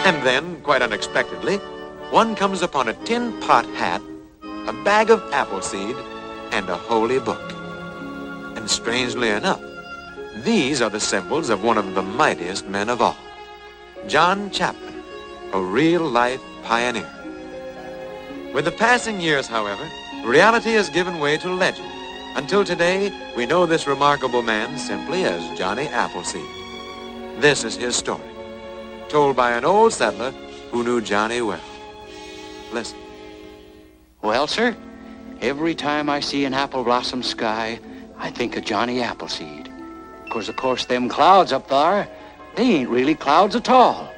And then, quite unexpectedly, one comes upon a tin pot hat, a bag of apple seed, and a holy book. And strangely enough, these are the symbols of one of the mightiest men of all, John Chapman, a real-life pioneer. With the passing years, however, reality has given way to legend. Until today, we know this remarkable man simply as Johnny Appleseed. This is his story, told by an old settler who knew Johnny well. Listen. Well, sir, every time I see an apple blossom sky, I think of Johnny Appleseed. Cause of course them clouds up there, they ain't really clouds at all.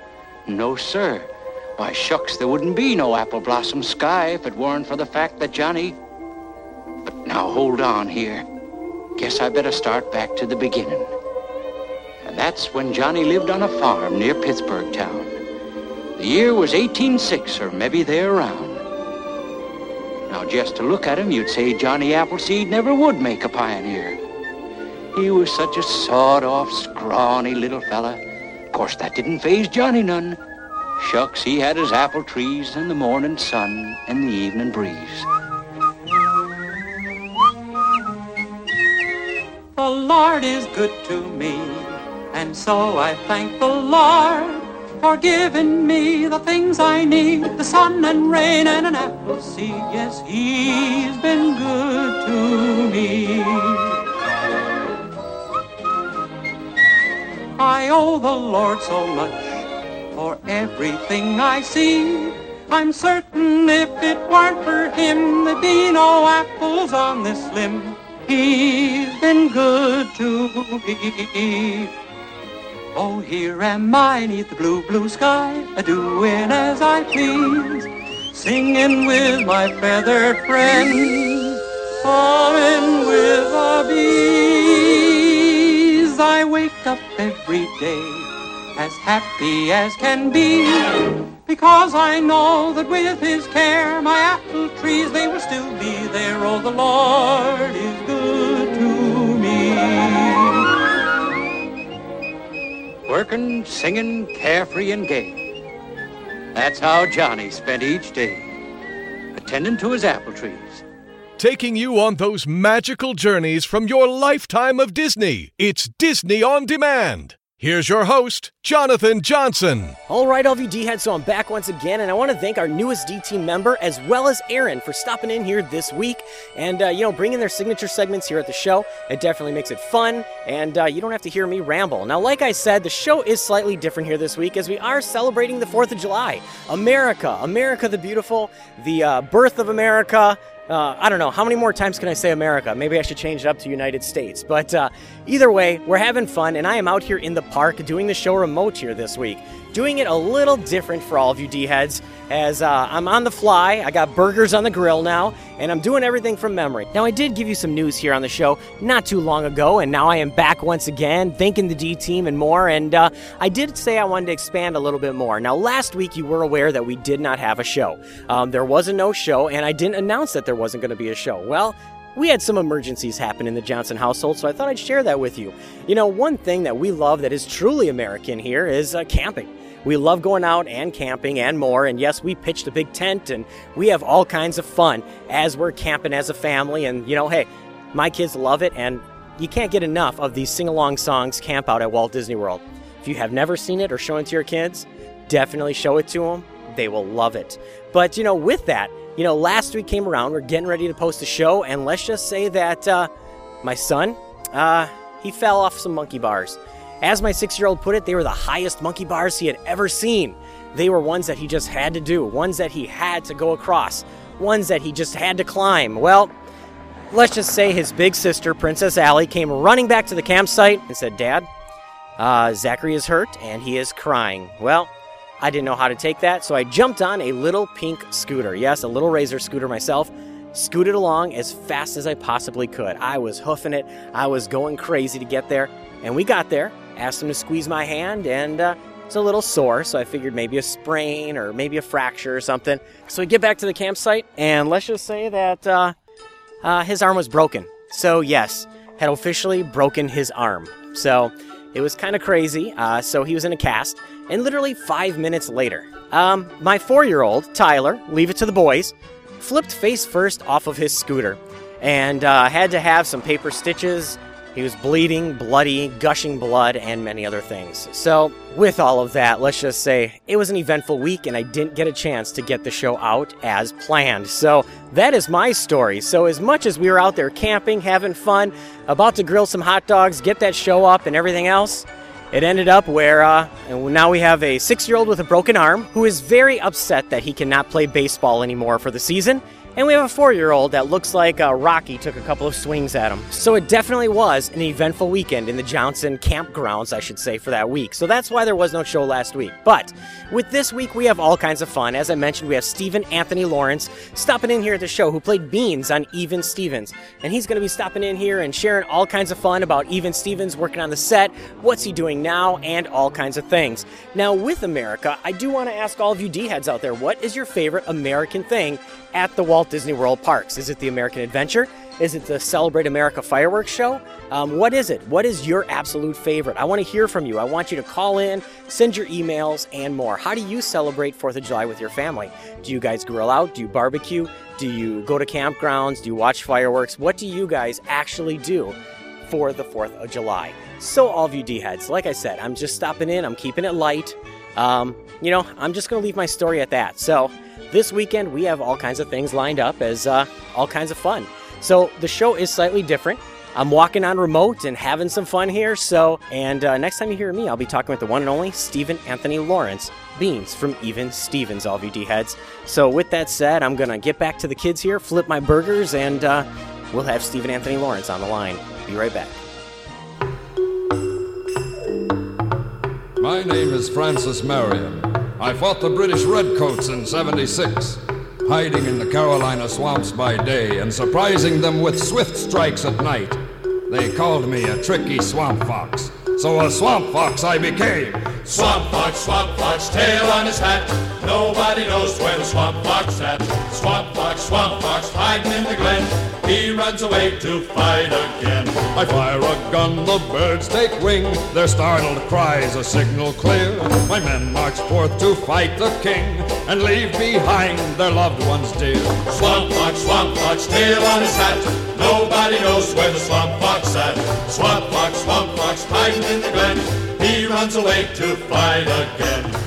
No, sir. Why, shucks, there wouldn't be no apple blossom sky if it weren't for the fact that Johnny... But now hold on here. Guess I better start back to the beginning. And that's when Johnny lived on a farm near Pittsburgh town. The year was 186 or maybe there around. Now, just to look at him, you'd say Johnny Appleseed never would make a pioneer. He was such a sawed-off, scrawny little fella. Of course, that didn't phase Johnny none. Shucks, he had his apple trees and the morning sun and the evening breeze. The Lord is good to me, and so I thank the Lord for giving me the things I need, the sun and rain and an apple seed. Yes, he's been good to me. I owe the Lord so much for everything I see. I'm certain if it weren't for him, there'd be no apples on this limb. He's been good to me. Oh, here am I neath the blue, blue sky, a-doing as I please, singing with my feathered friends, falling with the bees. I wake up every day as happy as can be, because I know that with his care my apple trees, they will still be there. Oh, the Lord is good Working, singing, carefree and gay. That's how Johnny spent each day, attending to his apple trees. Taking you on those magical journeys from your lifetime of Disney. It's Disney on Demand. Here's your host, Jonathan Johnson. All right, LVD heads, so I'm back once again, and I want to thank our newest D team member as well as Aaron for stopping in here this week and, uh, you know, bringing their signature segments here at the show. It definitely makes it fun, and uh, you don't have to hear me ramble. Now, like I said, the show is slightly different here this week as we are celebrating the 4th of July. America, America the Beautiful, the uh, birth of America. Uh, I don't know. How many more times can I say America? Maybe I should change it up to United States. But uh, either way, we're having fun, and I am out here in the park doing the show remote here this week. Doing it a little different for all of you D heads, as uh, I'm on the fly. I got burgers on the grill now, and I'm doing everything from memory. Now, I did give you some news here on the show not too long ago, and now I am back once again, thanking the D team and more. And uh, I did say I wanted to expand a little bit more. Now, last week you were aware that we did not have a show. Um, there was a no show, and I didn't announce that there wasn't going to be a show. Well, we had some emergencies happen in the Johnson household, so I thought I'd share that with you. You know, one thing that we love that is truly American here is uh, camping. We love going out and camping and more. And yes, we pitched a big tent and we have all kinds of fun as we're camping as a family. And, you know, hey, my kids love it. And you can't get enough of these sing along songs camp out at Walt Disney World. If you have never seen it or shown it to your kids, definitely show it to them. They will love it. But, you know, with that, you know, last week came around, we're getting ready to post a show, and let's just say that uh, my son, uh, he fell off some monkey bars. As my six year old put it, they were the highest monkey bars he had ever seen. They were ones that he just had to do, ones that he had to go across, ones that he just had to climb. Well, let's just say his big sister, Princess Allie, came running back to the campsite and said, Dad, uh, Zachary is hurt and he is crying. Well, I didn't know how to take that, so I jumped on a little pink scooter. Yes, a little razor scooter myself. Scooted along as fast as I possibly could. I was hoofing it. I was going crazy to get there. And we got there, asked him to squeeze my hand, and uh, was a little sore, so I figured maybe a sprain or maybe a fracture or something. So we get back to the campsite, and let's just say that uh, uh, his arm was broken. So, yes, had officially broken his arm. So, it was kind of crazy. Uh, so, he was in a cast, and literally five minutes later, um, my four year old, Tyler, leave it to the boys, flipped face first off of his scooter and uh, had to have some paper stitches. He was bleeding, bloody, gushing blood, and many other things. So, with all of that, let's just say it was an eventful week and I didn't get a chance to get the show out as planned. So, that is my story. So, as much as we were out there camping, having fun, about to grill some hot dogs, get that show up, and everything else, it ended up where uh, now we have a six year old with a broken arm who is very upset that he cannot play baseball anymore for the season. And we have a four year old that looks like uh, Rocky took a couple of swings at him. So it definitely was an eventful weekend in the Johnson campgrounds, I should say, for that week. So that's why there was no show last week. But with this week, we have all kinds of fun. As I mentioned, we have Stephen Anthony Lawrence stopping in here at the show who played Beans on Even Stevens. And he's going to be stopping in here and sharing all kinds of fun about Even Stevens working on the set, what's he doing now, and all kinds of things. Now, with America, I do want to ask all of you D heads out there what is your favorite American thing at the Walt Disney World parks? Is it the American Adventure? Is it the Celebrate America fireworks show? Um, what is it? What is your absolute favorite? I want to hear from you. I want you to call in, send your emails, and more. How do you celebrate 4th of July with your family? Do you guys grill out? Do you barbecue? Do you go to campgrounds? Do you watch fireworks? What do you guys actually do for the 4th of July? So, all of you D heads, like I said, I'm just stopping in, I'm keeping it light. Um, you know, I'm just going to leave my story at that. So, this weekend we have all kinds of things lined up as uh, all kinds of fun. So the show is slightly different. I'm walking on remote and having some fun here. So, and uh, next time you hear me, I'll be talking with the one and only Stephen Anthony Lawrence, Beans from Even Stevens, all heads. So, with that said, I'm gonna get back to the kids here, flip my burgers, and uh, we'll have Stephen Anthony Lawrence on the line. Be right back. My name is Francis Marion. I fought the British Redcoats in 76, hiding in the Carolina swamps by day and surprising them with swift strikes at night. They called me a tricky swamp fox, so a swamp fox I became. Swamp fox, swamp fox, tail on his hat. Nobody knows where the swamp fox at. Swamp fox, swamp fox, hiding in the glen. He runs away to fight again. I fire a gun, the birds take wing. Their startled cries a signal clear. My men march forth to fight the king and leave behind their loved ones dear. Swamp fox, swamp fox, tail on his hat. Nobody knows where the swamp fox at. Swamp fox, swamp fox, hiding in the glen. He runs away to fight again.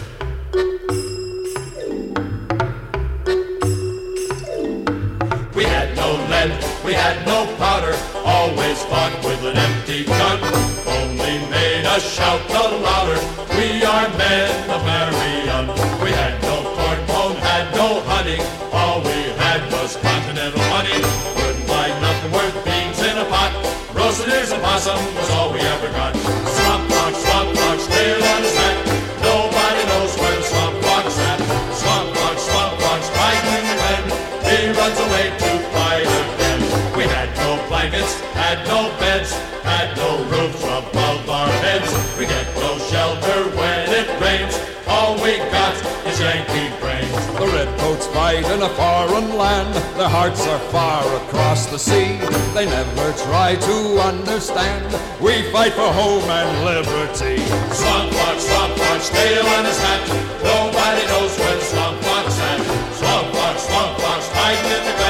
We had no powder, always fought with an empty gun. Only made us shout the louder, we are men of Marion. We had no cornbone, had no honey, all we had was continental money. Wouldn't buy nothing worth beans in a pot, roasted ears and possum was all we ever got. Swamp fox, swamp fox, tail on his fight in a foreign land. Their hearts are far across the sea. They never try to understand. We fight for home and liberty. Swamp fox, swamp fox, tail on his hat. Nobody knows the swamp fox at. Swamp fox, swamp fox, hiding in the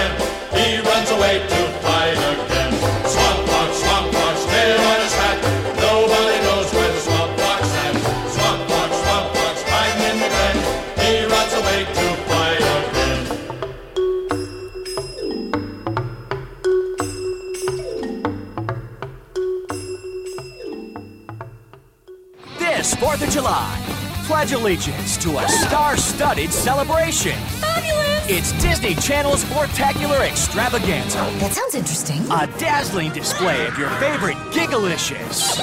July, pledge allegiance to a star studded celebration. Fabulous! It's Disney Channel's Sportacular Extravaganza. Oh, that sounds interesting. A dazzling display of your favorite gigalicious,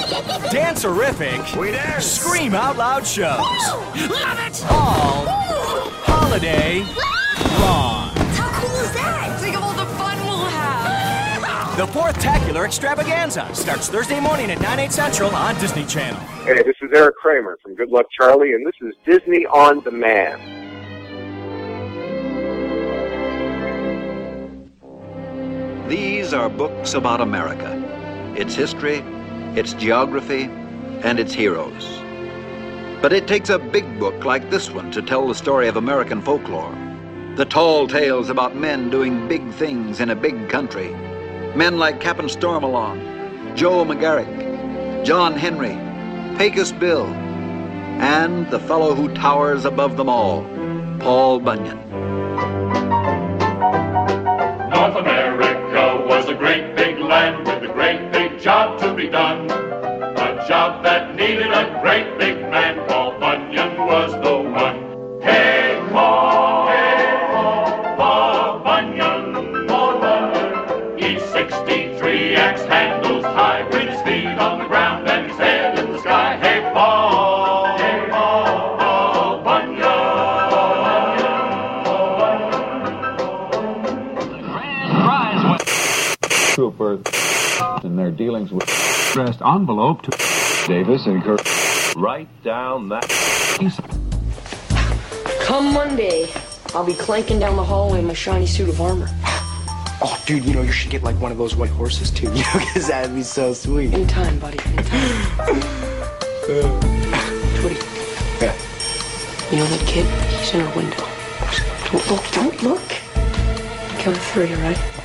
dancerific, We dance. scream out loud shows. Love it! All holiday long. The fun we'll have. The fourth Tacular Extravaganza starts Thursday morning at 9, 8 central on Disney Channel. Hey, this is Eric Kramer from Good Luck Charlie, and this is Disney on Demand. These are books about America, its history, its geography, and its heroes. But it takes a big book like this one to tell the story of American folklore. The tall tales about men doing big things in a big country. Men like Captain Stormalong, Joe Magarac, John Henry, Pecos Bill, and the fellow who towers above them all, Paul Bunyan. Envelope to Davis and Kirk. Right down that. Come Monday, I'll be clanking down the hallway in my shiny suit of armor. Oh, dude, you know, you should get like one of those white horses too, (laughs) you know, because that'd be so sweet. In time, buddy, in time. Twitty. Yeah. You know that kid? He's in our window. Don't look, don't look. Count to three, all right?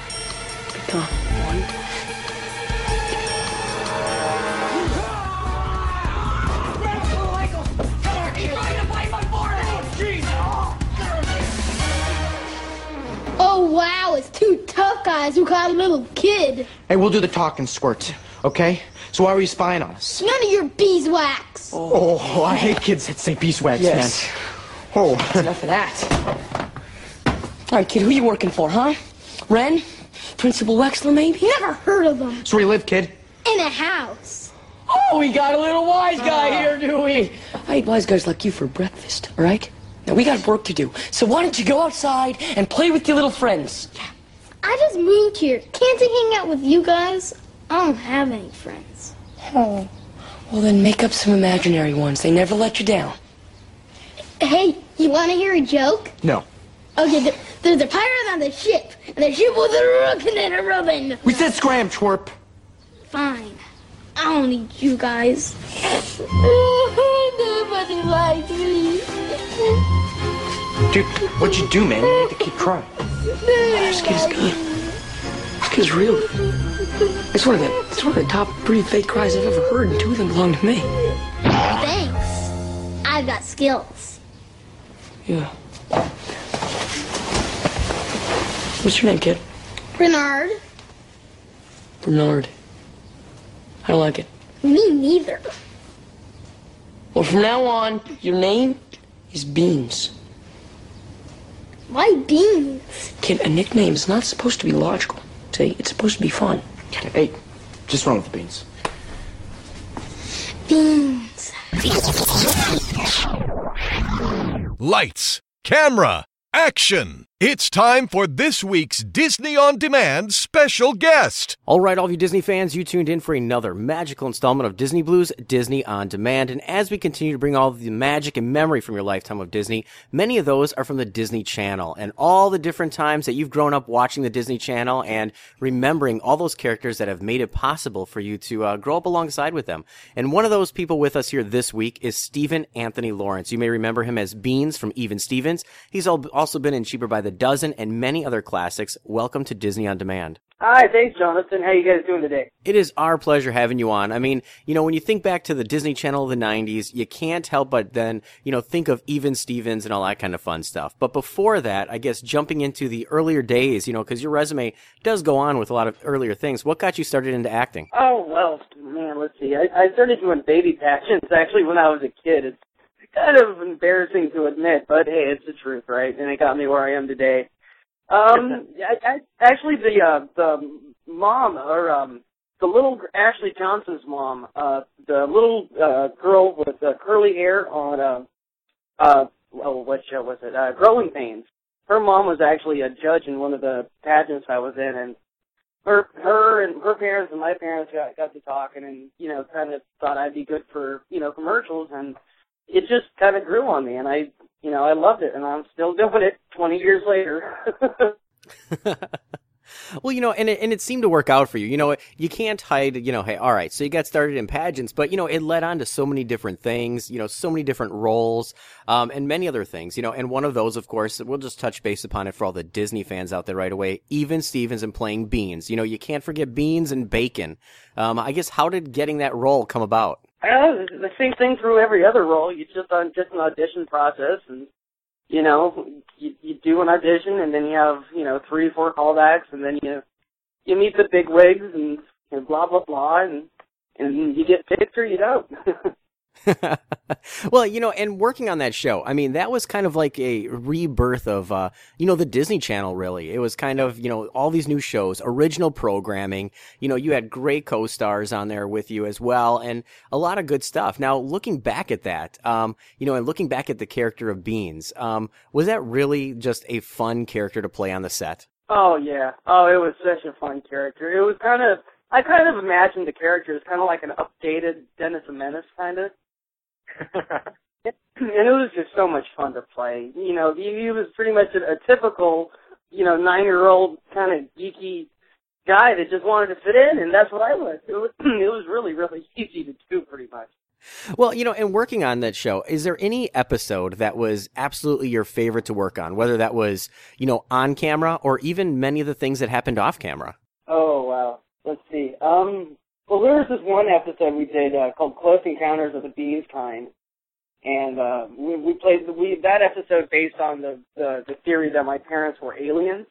Little kid. Hey, we'll do the talking squirt, okay? So why were you spying on us? None of your beeswax. Oh, I hate kids that say beeswax, Yes. man. Oh. That's enough of that. All right, kid, who you working for, huh? Ren? Principal Wexler, maybe? Never heard of them. So where you live, kid? In a house. Oh, we got a little wise guy ah. here, do we? I eat wise guys like you for breakfast, all right? Now, we got work to do. So why don't you go outside and play with your little friends? I just moved here. Can't I hang out with you guys? I don't have any friends. Oh. Well, then make up some imaginary ones. They never let you down. Hey, you want to hear a joke? No. Okay, there, there's a pirate on the ship, and the ship was a rockin' and a rubbin'. We said scram, twerp. Fine. I don't need you guys. (laughs) Nobody likes me. Dude, what'd you do, man? You need to keep trying. This kid's good. This kid's real. It's one of the it's one of the top pretty fake cries I've ever heard, and two of them belong to me. Thanks. I've got skills. Yeah. What's your name, kid? Bernard. Bernard. I don't like it. Me neither. Well, from now on, your name is Beans. Why beans? Kid, a nickname is not supposed to be logical. See, it's supposed to be fun. Hey, just run with the beans. Beans. Lights, camera, action! It's time for this week's Disney On Demand special guest. All right, all of you Disney fans, you tuned in for another magical installment of Disney Blu's Disney on Demand. And as we continue to bring all the magic and memory from your lifetime of Disney, many of those are from the Disney Channel and all the different times that you've grown up watching the Disney Channel and remembering all those characters that have made it possible for you to uh, grow up alongside with them. And one of those people with us here this week is Steven Anthony Lawrence. You may remember him as Beans from Even Stevens. He's al- also been in Cheaper by the Dozen and many other classics. Welcome to Disney on Demand. Hi, thanks, Jonathan. How you guys doing today? It is our pleasure having you on. I mean, you know, when you think back to the Disney Channel of the 90s, you can't help but then, you know, think of Even Stevens and all that kind of fun stuff. But before that, I guess jumping into the earlier days, you know, because your resume does go on with a lot of earlier things. What got you started into acting? Oh, well, man, let's see. I, I started doing baby pageants actually when I was a kid. It's kind of embarrassing to admit, but hey, it's the truth, right? And it got me where I am today. Um, (laughs) I, I, actually, the uh, the mom or um, the little Ashley Johnson's mom, uh, the little uh, girl with uh, curly hair on uh, uh, oh, what show was it? Uh, Growing Pains. Her mom was actually a judge in one of the pageants I was in, and her her and her parents and my parents got got to talking, and you know, kind of thought I'd be good for you know commercials, and it just kind of grew on me, and I you know I loved it, and I'm still doing it 20 years later. (laughs) Well, you know, and it, and it seemed to work out for you. You know, you can't hide, you know, hey, all right, so you got started in pageants, but, you know, it led on to so many different things, you know, so many different roles, um, and many other things, you know, and one of those, of course, we'll just touch base upon it for all the Disney fans out there right away. Even Stevens and playing Beans. You know, you can't forget Beans and Bacon. Um, I guess, how did getting that role come about? The same thing through every other role. You just on just an audition process, and you know, you, you do an audition and then you have, you know, three, four callbacks and then you, you meet the big wigs and, and blah, blah, blah and, and you get picked or you don't. (laughs) (laughs) well, you know, and working on that show, I mean, that was kind of like a rebirth of, uh, you know, the Disney Channel, really. It was kind of, you know, all these new shows, original programming. You know, you had great co stars on there with you as well, and a lot of good stuff. Now, looking back at that, um, you know, and looking back at the character of Beans, um, was that really just a fun character to play on the set? Oh, yeah. Oh, it was such a fun character. It was kind of, I kind of imagined the character as kind of like an updated Dennis the Menace, kind of (laughs) and it was just so much fun to play. You know, he, he was pretty much a, a typical, you know, nine-year-old kind of geeky guy that just wanted to fit in, and that's what I was. It was, (clears throat) it was really, really (laughs) easy to do, pretty much. Well, you know, and working on that show, is there any episode that was absolutely your favorite to work on, whether that was, you know, on camera or even many of the things that happened off camera? Oh, wow. Let's see. Um, well, there was this one episode we did uh, called "Close Encounters of the Bees Kind," and uh, we, we played we that episode based on the, the the theory that my parents were aliens,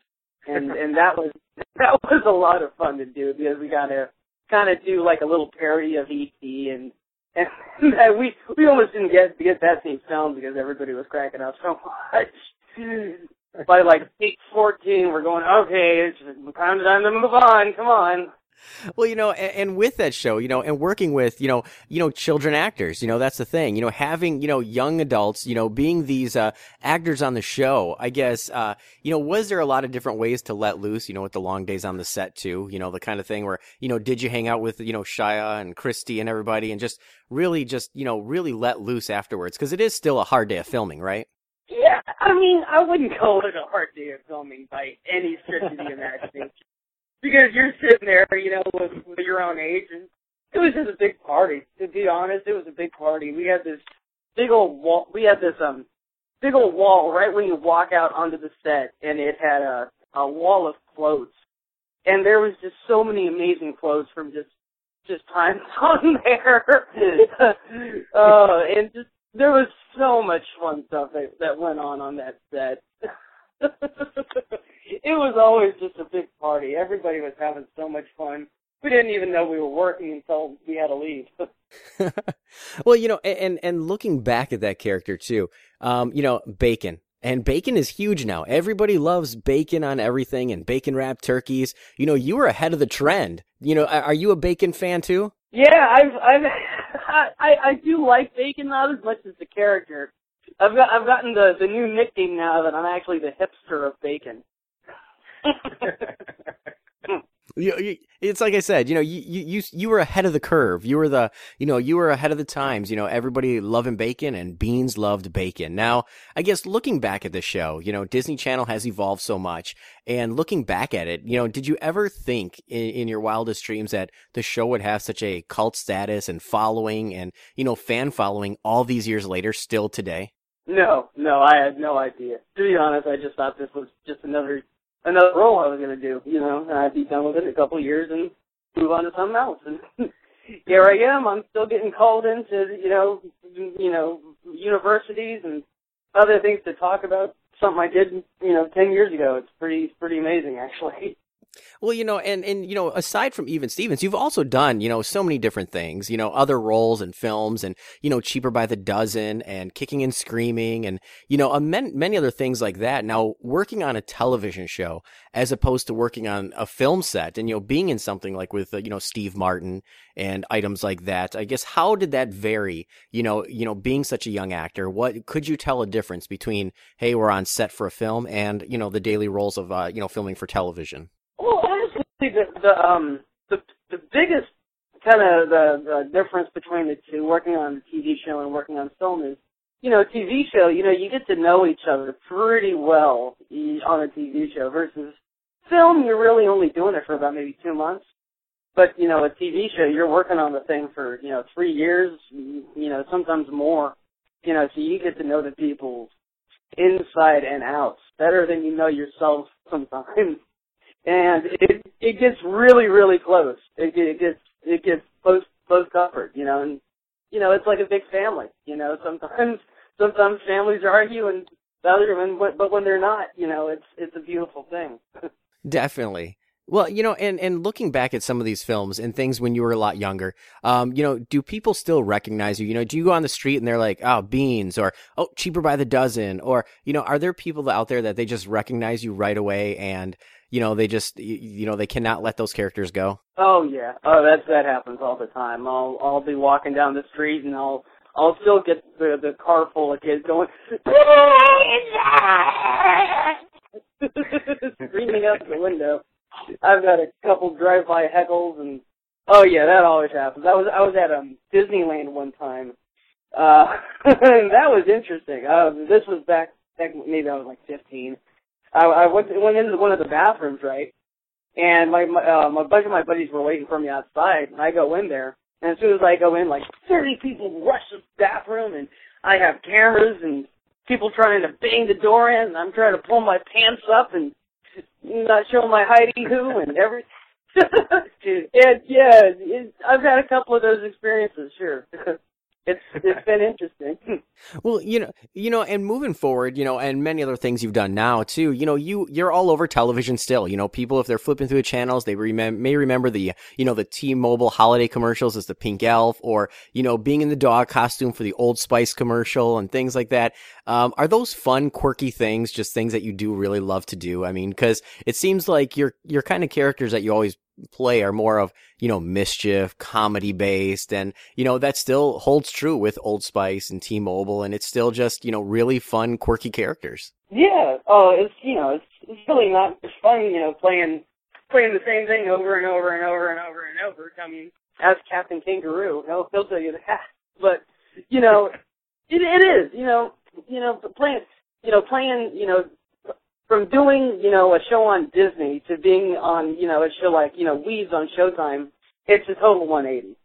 and (laughs) and that was that was a lot of fun to do because we got to kind of do like a little parody of ET and (laughs) and we we almost didn't get get that scene filmed because everybody was cracking up so much. (laughs) By like eight fourteen, we're going okay. It's time to time to move on. Come on. Well, you know, and, and, with that show, you know, and working with, you know, you know, children actors, you know, that's the thing, you know, having, you know, young adults, you know, being these, uh, actors on the show, I guess, uh, you know, was there a lot of different ways to let loose, you know, with the long days on the set too, you know, the kind of thing where, you know, did you hang out with, you know, Shia and Christy and everybody and just really just, you know, really let loose afterwards? Cause it is still a hard day of filming, right? Yeah, I mean, I wouldn't call it a hard day of filming by any stretch of the imagination because you're sitting there, you know, with, with your own age, and it was just a big party. To be honest, it was a big party. We had this big old wall. We had this um big old wall right when you walk out onto the set, and it had a a wall of quotes, and there was just so many amazing quotes from just just times (laughs) on there. (laughs) uh, and just there was so much fun stuff that that went on on that set. (laughs) it was always just a big party. Everybody was having so much fun. We didn't even know we were working until we had to leave. (laughs) well, you know, and and looking back at that character too, um, you know, bacon. And bacon is huge now. Everybody loves bacon on everything and bacon wrapped turkeys. You know, you were ahead of the trend. You know, are you a bacon fan too? Yeah, I've, I've, (laughs) I, I do like bacon not as much as the character. I've got, I've gotten the, the new nickname now that I'm actually the hipster of bacon. You, you, it's like I said, you know, you, you you were ahead of the curve. You were the, you know, you were ahead of the times. You know, everybody loving bacon and Beans loved bacon. Now, I guess looking back at the show, you know, Disney Channel has evolved so much, and looking back at it, you know, did you ever think in, in your wildest dreams that the show would have such a cult status and following and you know fan following all these years later, still today? No, no, I had no idea. To be honest, I just thought this was just another another role I was going to do, you know, and I'd be done with it in a couple of years and move on to something else. And (laughs) here I am. I'm still getting called into, you know, you know, universities and other things to talk about something I did, you know, 10 years ago. It's pretty, pretty amazing actually. (laughs) Well, you know, and and you know, aside from even Stevens, you've also done you know so many different things. You know, other roles and films, and you know, cheaper by the dozen, and kicking and screaming, and you know, many many other things like that. Now, working on a television show as opposed to working on a film set, and you know, being in something like with uh, you know Steve Martin and items like that. I guess how did that vary? You know, you know, being such a young actor, what could you tell a difference between hey, we're on set for a film, and you know, the daily roles of uh, you know filming for television? Well, honestly, the, the um the the biggest kind of the, the difference between the two, working on a TV show and working on film is, you know, TV show, you know, you get to know each other pretty well on a TV show versus film, you're really only doing it for about maybe two months. But, you know, a TV show, you're working on the thing for, you know, three years, you know, sometimes more. You know, so you get to know the people inside and out better than you know yourself sometimes. (laughs) And it it gets really, really close. It, it gets it gets close close comfort, you know, and you know, it's like a big family. You know, sometimes (laughs) sometimes families argue and the other and but when they're not, you know, it's it's a beautiful thing. (laughs) Definitely. Well, you know, and, and looking back at some of these films and things when you were a lot younger, um, you know, do people still recognize you? You know, do you go on the street and they're like, oh, beans or, oh, cheaper by the dozen? Or, you know, are there people out there that they just recognize you right away and, you know, they just, you, know, they cannot let those characters go? Oh, yeah. Oh, that's, that happens all the time. I'll, I'll be walking down the street and I'll, I'll still get the, the car full of kids going, (laughs) screaming out the window. I've got a couple drive-by heckles, and oh yeah, that always happens. I was I was at um Disneyland one time. Uh, (laughs) that was interesting. Uh, this was back back maybe I was like 15. I, I went went into one of the bathrooms, right? And my my, uh, a bunch of my buddies were waiting for me outside, and I go in there. And as soon as I go in, like 30 people rush the bathroom, and I have cameras and people trying to bang the door in, and I'm trying to pull my pants up and not show my Heidi who and everything. (laughs) and yeah, it, I've had a couple of those experiences. Sure, (laughs) it's it's been interesting. well, you know, you know, and moving forward, you know, and many other things you've done now too. You know, you you're all over television still. You know, people if they're flipping through the channels, they remem- may remember the you know the T-Mobile holiday commercials as the Pink Elf, or you know, being in the dog costume for the Old Spice commercial and things like that. Um, are those fun, quirky things just things that you do really love to do? I mean, because it seems like your your kind of characters that you always play are more of you know mischief, comedy based, and you know that still holds true with Old Spice and T-Mobile, and it's still just you know really fun, quirky characters. Yeah. Oh, it's you know it's it's really not it's fun you know playing playing the same thing over and over and over and over and over. I mean, as Captain Kangaroo, he'll he'll tell you that. But you know, it it is you know you know, playing, you know, playing, you know, from doing, you know, a show on Disney to being on, you know, a show like, you know, Weeds on Showtime, it's a total 180.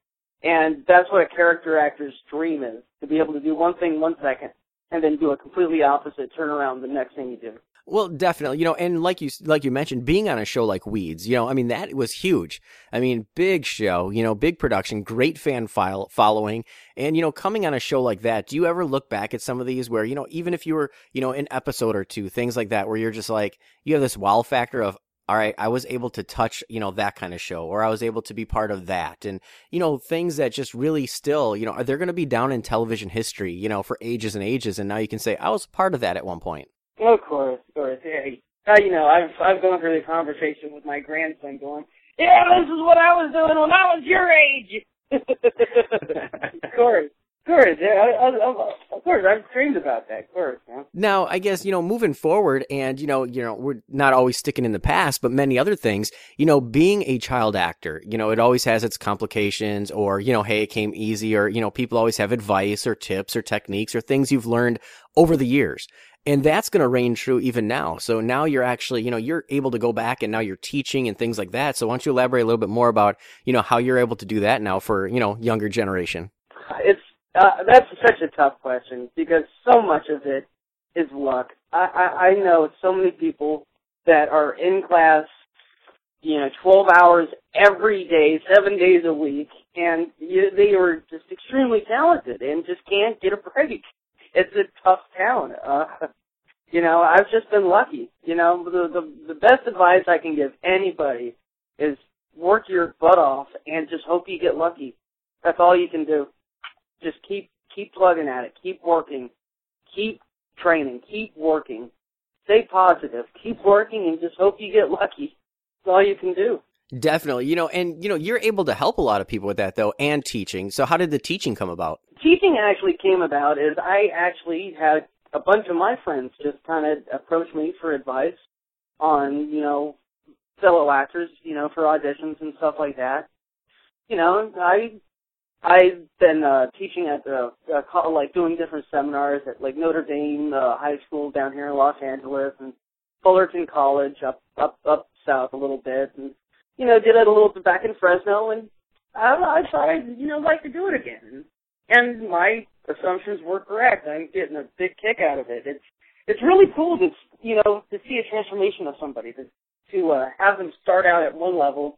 And that's what a character actor's dream is, to be able to do one thing one second and then do a completely opposite turnaround the next thing you do. Well, definitely, you know, and like you like you mentioned, being on a show like Weeds, you know, I mean that was huge. I mean, big show, you know, big production, great fan file following, and you know, coming on a show like that, do you ever look back at some of these where you know, even if you were, you know, an episode or two, things like that, where you're just like, you have this wow factor of, all right, I was able to touch, you know, that kind of show, or I was able to be part of that. And, you know, things that just really still, you know, are they're going to be down in television history, you know, for ages and ages. And now you can say, I was part of that at one point. Of course, of course. Yeah. Uh, you know, I've I've gone through the conversation with my grandson, going, "Yeah, this is what I was doing when I was your age." (laughs) of course. Of course, yeah, I, I, of course, I've dreamed about that. Of course, yeah. Now, I guess you know, moving forward, and you know, you know, we're not always sticking in the past, but many other things. You know, being a child actor, you know, it always has its complications, or you know, hey, it came easy, or you know, people always have advice or tips or techniques or things you've learned over the years and that's going to reign true even now. So now you're actually, you know, you're able to go back and now you're teaching and things like that. So why don't you elaborate a little bit more about, you know, how you're able to do that now for, you know, younger generation? It's, uh, that's such a tough question because so much of it is luck. I, I, I know so many people that are in class, you know, 12 hours every day, seven days a week, and you, they are just extremely talented and just can't get a break it's a tough town. Uh, (laughs) you know, I've just been lucky. You know, the, the the best advice I can give anybody is work your butt off and just hope you get lucky. That's all you can do. Just keep keep plugging at it. Keep working. Keep training. Keep working. Stay positive. Keep working and just hope you get lucky. That's all you can do. Definitely. You know, and you know, you're able to help a lot of people with that though and teaching. So how did the teaching come about? Teaching actually came about is I actually had a bunch of my friends just kind of approach me for advice on, you know, fellow actors, you know, for auditions and stuff like that. you know, I I've been uh, teaching at the uh, like doing different seminars at like Notre Dame uh, High School down here in Los Angeles and Fullerton College up up up south a little bit, and you know did it a little bit back in Fresno, and I, I thought I'd you know like to do it again, and my assumptions were correct. I'm getting a big kick out of it. It's it's really cool to you know to see a transformation of somebody to to uh, have them start out at one level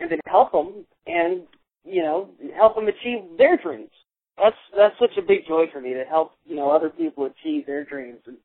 and then help them and you know help them achieve their dreams. That's that's such a big joy for me to help you know other people achieve their dreams and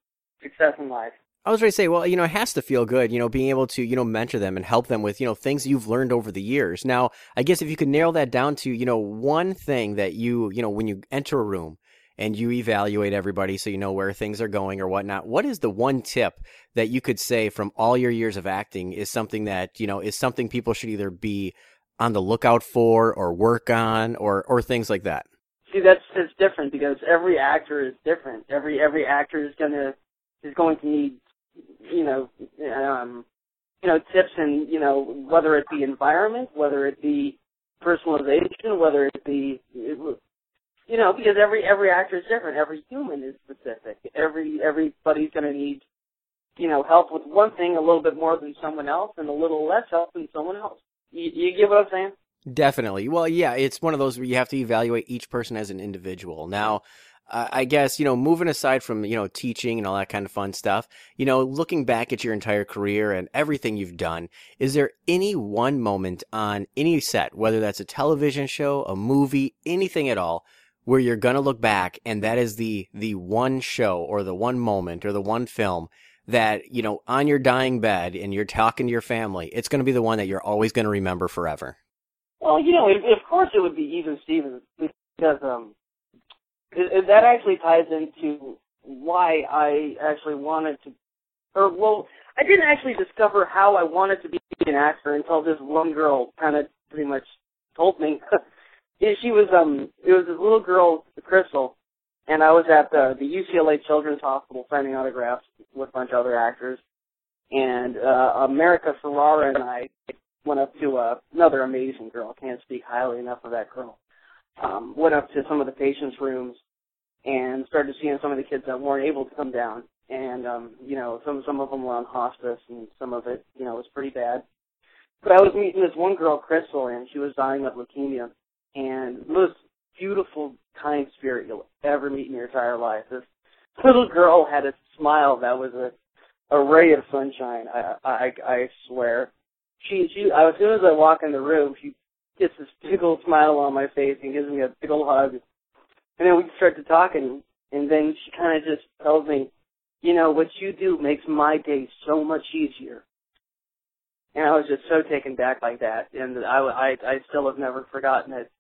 success in life. I was ready to say, well, you know, it has to feel good, you know, being able to, you know, mentor them and help them with, you know, things you've learned over the years. Now, I guess if you could narrow that down to, you know, one thing that you, you know, when you enter a room and you evaluate everybody so you know where things are going or whatnot, what is the one tip that you could say from all your years of acting is something that, you know, is something people should either be on the lookout for or work on or, or things like that? See, that's it's different because every actor is different. Every every actor is gonna is going to need you know um you know tips and you know whether it be environment, whether it be personalization, whether it be you know because every every actor is different. Every human is specific. Every everybody's gonna need you know help with one thing a little bit more than someone else and a little less help than someone else. You, you get what I'm saying? Definitely. Well, yeah, it's one of those where you have to evaluate each person as an individual. Now, I guess, you know, moving aside from, you know, teaching and all that kind of fun stuff, you know, looking back at your entire career and everything you've done, is there any one moment on any set, whether that's a television show, a movie, anything at all, where you're going to look back and that is the, the one show or the one moment or the one film that, you know, on your dying bed and you're talking to your family, it's going to be the one that you're always going to remember forever? Well, you know, of course it would be Even Stevens because um, it, that actually ties into why I actually wanted to, or well, I didn't actually discover how I wanted to be an actor until this one girl kind of pretty much told me. (laughs) she was um, it was this little girl, Crystal, and I was at the the UCLA Children's Hospital signing autographs with a bunch of other actors, and uh, America Ferrera and I went up to uh, another amazing girl. Can't speak highly enough of that girl. Um, went up to some of the patients' rooms and started seeing some of the kids that weren't able to come down. And um, you know, some some of them were on hospice, and some of it, you know, was pretty bad. But I was meeting this one girl, Crystal, and she was dying of leukemia, and most beautiful, kind spirit you'll ever meet in your entire life. This little girl had a smile that was a a ray of sunshine. I I I swear she she as soon as I walk in the room, she gets this big old smile on my face and gives me a big old hug. And then we start to talk, and and then she kind of just tells me, you know, what you do makes my day so much easier. And I was just so taken back like that, and I I I still have never forgotten it.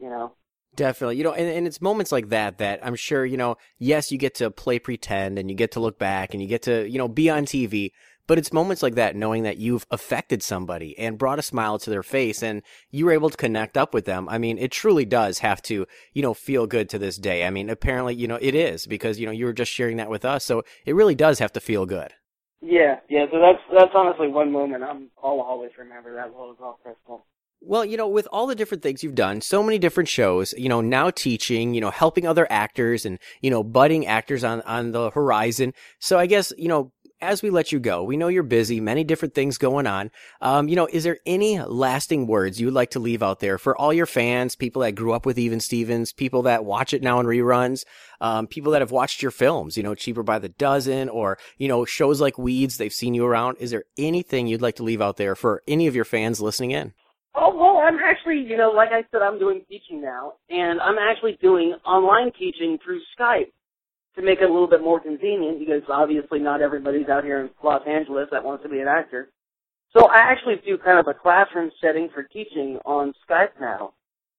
You know. Definitely. You know, and, and it's moments like that that I'm sure, you know, yes, you get to play pretend and you get to look back and you get to, you know, be on TV, but it's moments like that, knowing that you've affected somebody and brought a smile to their face and you were able to connect up with them. I mean, it truly does have to, you know, feel good to this day. I mean, apparently, you know, it is because, you know, you were just sharing that with us. So it really does have to feel good. Yeah, yeah. So that's that's honestly one moment I'm I'll always remember that little golf crystal. Well, you know, with all the different things you've done, so many different shows, you know, now teaching, you know, helping other actors and, you know, budding actors on, on the horizon. So I guess, you know, as we let you go, we know you're busy, many different things going on. Um, you know, is there any lasting words you would like to leave out there for all your fans, people that grew up with Even Stevens, people that watch it now in reruns, um, people that have watched your films, you know, Cheaper by the Dozen or, you know, shows like Weeds, they've seen you around. Is there anything you'd like to leave out there for any of your fans listening in? Oh, well, I'm actually, you know, like I said, I'm doing teaching now, and I'm actually doing online teaching through Skype to make it a little bit more convenient because obviously not everybody's out here in Los Angeles that wants to be an actor. So I actually do kind of a classroom setting for teaching on Skype now.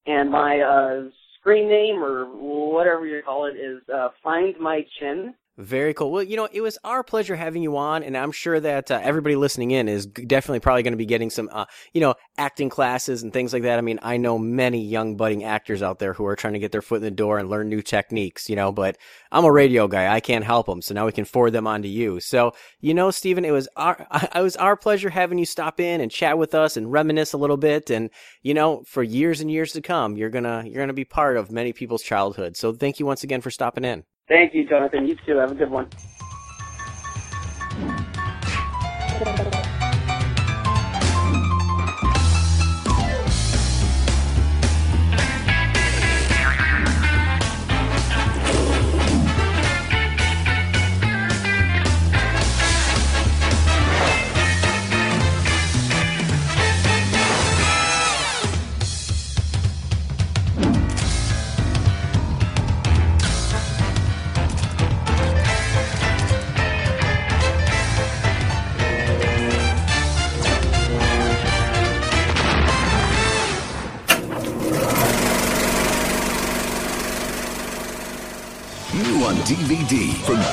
And my uh, screen name or whatever you call it is uh, Find My Chin. Very cool. Well, you know, it was our pleasure having you on, and I'm sure that uh, everybody listening in is definitely probably going to be getting some, uh, you know, acting classes and things like that. I mean, I know many young budding actors out there who are trying to get their foot in the door and learn new techniques, you know, but I'm a radio guy. I can't help them. So now we can forward them on to you. So, you know, Steven, it was our, (laughs) it was our pleasure having you stop in and chat with us and reminisce a little bit. And, you know, for years and years to come, you're going to, you're going to be part of many people's childhood. So thank you once again for stopping in. Thank you, Jonathan. You too. Have a good one.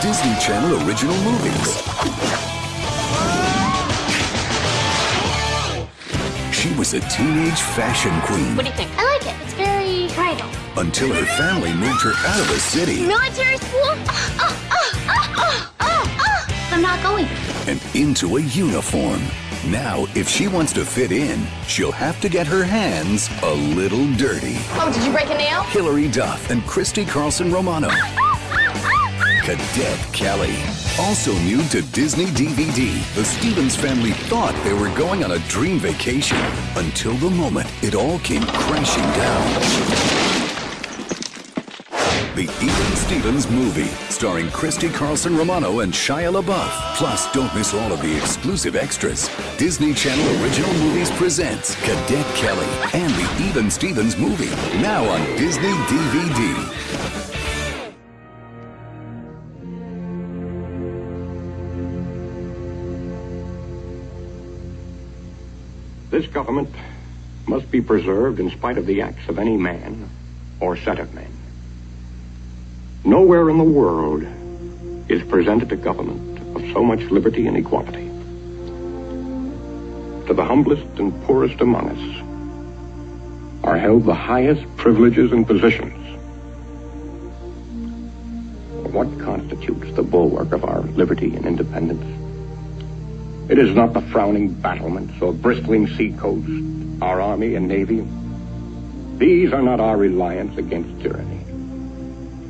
Disney Channel Original Movies. She was a teenage fashion queen What do you think? I like it. It's very bridal. until her family moved her out of the city Military school? Oh, oh, oh, oh, oh, oh. I'm not going. and into a uniform. Now, if she wants to fit in, she'll have to get her hands a little dirty. Oh, did you break a nail? Hilary Duff and Christy Carlson Romano. Cadet Kelly. Also new to Disney DVD, the Stevens family thought they were going on a dream vacation until the moment it all came crashing down. The Even Stevens movie, starring Christy Carlson Romano and Shia LaBeouf. Plus, don't miss all of the exclusive extras. Disney Channel Original Movies presents Cadet Kelly and the Even Stevens movie, now on Disney DVD. This government must be preserved in spite of the acts of any man or set of men. Nowhere in the world is presented a government of so much liberty and equality. To the humblest and poorest among us are held the highest privileges and positions. What constitutes the bulwark of our liberty and independence? It is not the frowning battlements or bristling seacoast, our army and navy. These are not our reliance against tyranny.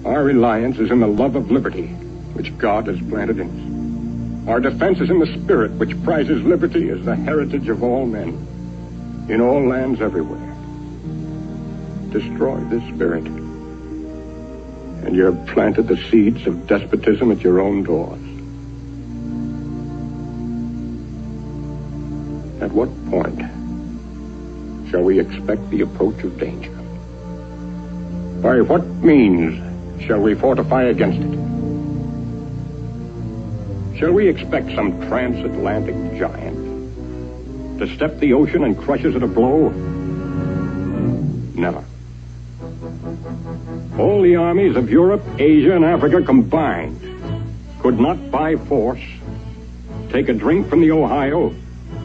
Our reliance is in the love of liberty, which God has planted in us. Our defense is in the spirit which prizes liberty as the heritage of all men, in all lands everywhere. Destroy this spirit, and you have planted the seeds of despotism at your own doors. At what point shall we expect the approach of danger? By what means shall we fortify against it? Shall we expect some transatlantic giant to step the ocean and crush us at a blow? Never. All the armies of Europe, Asia, and Africa combined could not by force take a drink from the Ohio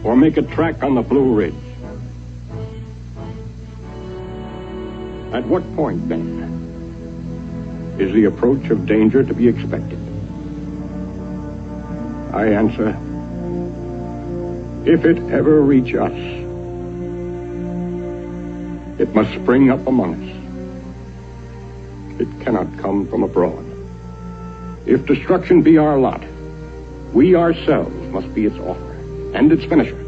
or make a track on the Blue Ridge. At what point, then, is the approach of danger to be expected? I answer, if it ever reach us, it must spring up among us. It cannot come from abroad. If destruction be our lot, we ourselves must be its author and its finisher.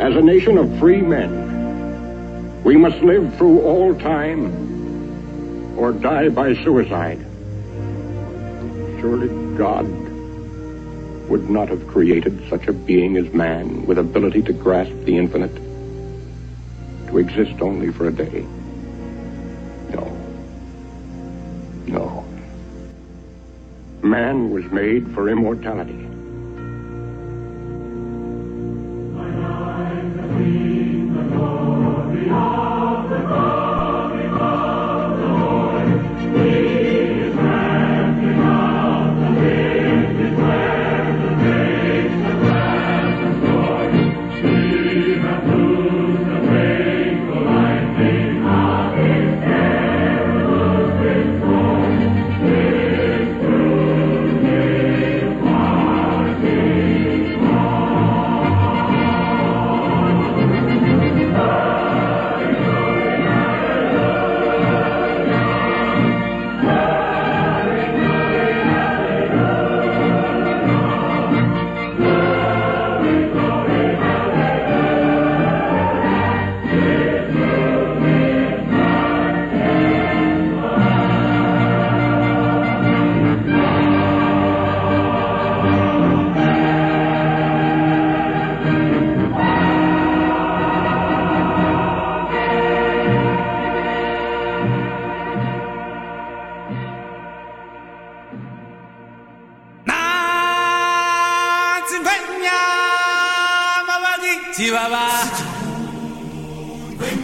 As a nation of free men, we must live through all time or die by suicide. Surely God would not have created such a being as man with ability to grasp the infinite, to exist only for a day. No. No. Man was made for immortality.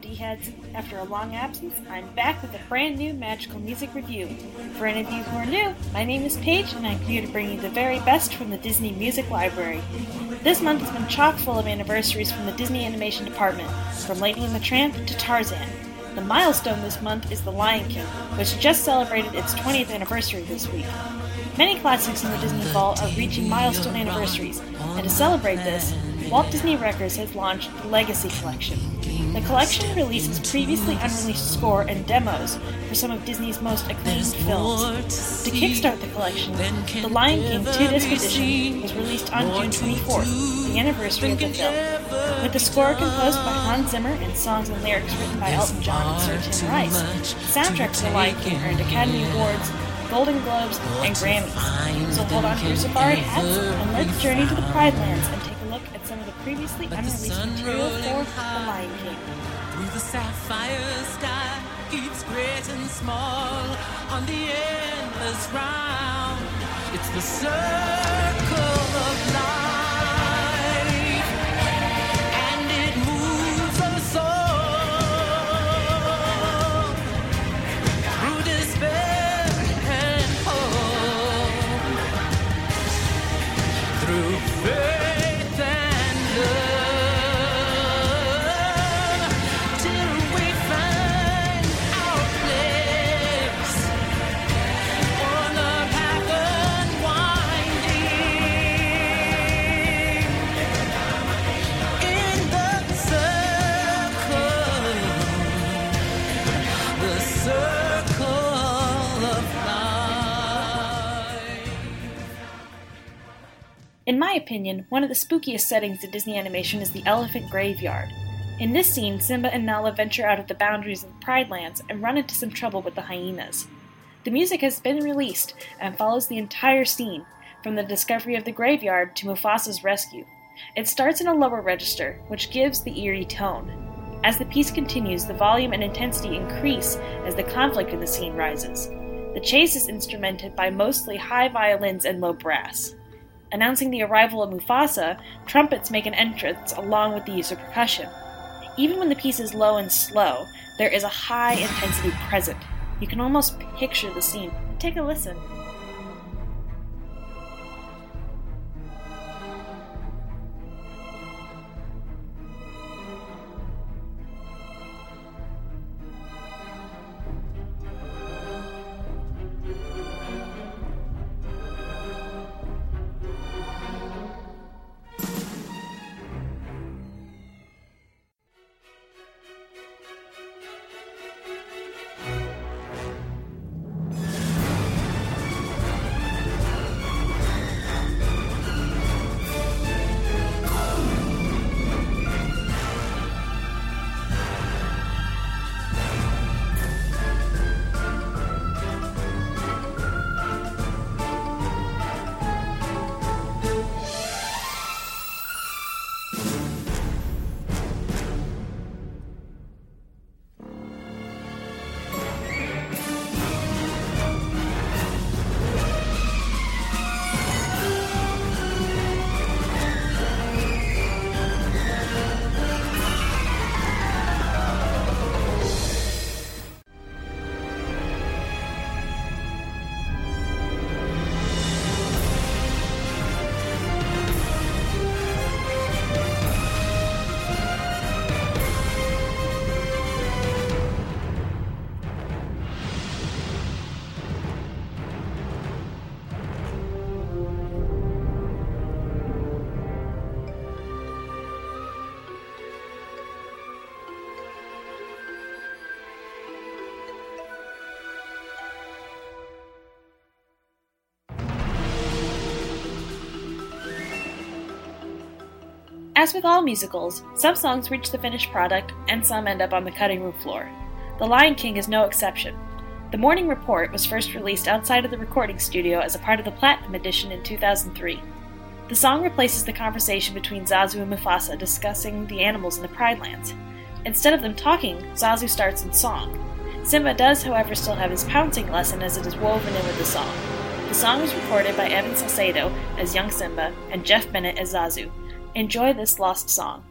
Jumbo D-Heads, after a long absence, I'm back with a brand new magical music review. For any of you who are new, my name is Paige, and I'm here to bring you the very best from the Disney Music Library. This month has been chock full of anniversaries from the Disney Animation Department, from Lightning and the Tramp to Tarzan. The milestone this month is The Lion King, which just celebrated its 20th anniversary this week. Many classics in the Disney Vault are reaching milestone anniversaries, and to celebrate this, Walt Disney Records has launched the Legacy Collection. The collection releases previously unreleased score and demos for some of Disney's most acclaimed films. To kickstart the collection, The Lion King 2 disc edition was released on June 24th, the anniversary of the film. With the score composed by Hans Zimmer and songs and lyrics written by Elton John and Sir Tim Rice, the soundtrack to The Lion King earned Academy Awards, Golden Globes, and Grammys. So hold on to your safari hats and let's journey to the Pride Lands and take a look at the previously unreleased material for The Lion King. Through the sapphire sky keeps great and small on the endless round. It's the circle In my opinion, one of the spookiest settings in Disney animation is the Elephant Graveyard. In this scene, Simba and Nala venture out of the boundaries of the Pride Lands and run into some trouble with the hyenas. The music has been released and follows the entire scene, from the discovery of the graveyard to Mufasa's rescue. It starts in a lower register, which gives the eerie tone. As the piece continues, the volume and intensity increase as the conflict in the scene rises. The chase is instrumented by mostly high violins and low brass. Announcing the arrival of Mufasa, trumpets make an entrance along with the use of percussion. Even when the piece is low and slow, there is a high intensity present. You can almost picture the scene. Take a listen. As with all musicals, some songs reach the finished product and some end up on the cutting room floor. The Lion King is no exception. The Morning Report was first released outside of the recording studio as a part of the Platinum Edition in 2003. The song replaces the conversation between Zazu and Mufasa discussing the animals in the Pride Lands. Instead of them talking, Zazu starts in song. Simba does, however, still have his pouncing lesson as it is woven in with the song. The song was recorded by Evan Saucedo as young Simba and Jeff Bennett as Zazu. Enjoy this lost song.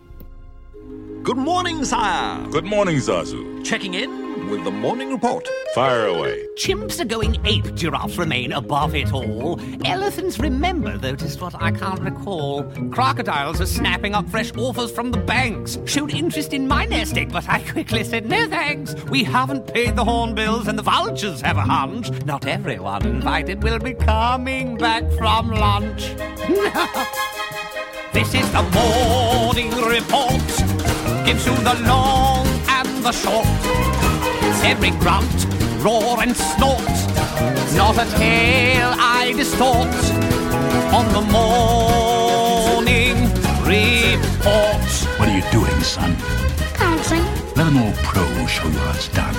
Good morning, sire. Good morning, Zazu. Checking in with the morning report. Fire away. Chimps are going ape, giraffes remain above it all. Elephants remember, though 'tis what I can't recall. Crocodiles are snapping up fresh offers from the banks. Showed interest in my nest egg, but I quickly said no thanks. We haven't paid the hornbills, and the vultures have a hunch. Not everyone invited will be coming back from lunch. (laughs) this is the morning report. Gives you the long and the short. Every grunt, roar, and snort. Not a tale I distort on the morning report. What are you doing, son? Counseling. Let an old pro show you how it's done.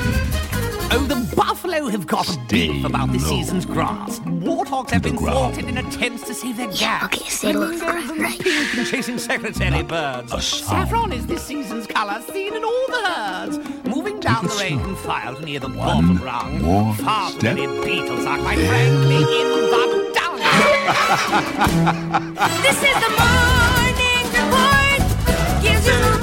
Oh, the buffalo have got a beef about this low. season's grass. Warthogs have been thwarted in attempts to save their gas. okay, say Flamingos and the pink and chasing secretary birds. Saffron is this season's colour, seen in all the herds. Moving down the range and filed near the bottom rung. more Far too many beetles are quite frankly in the (laughs) dung. This is the morning report. Gives you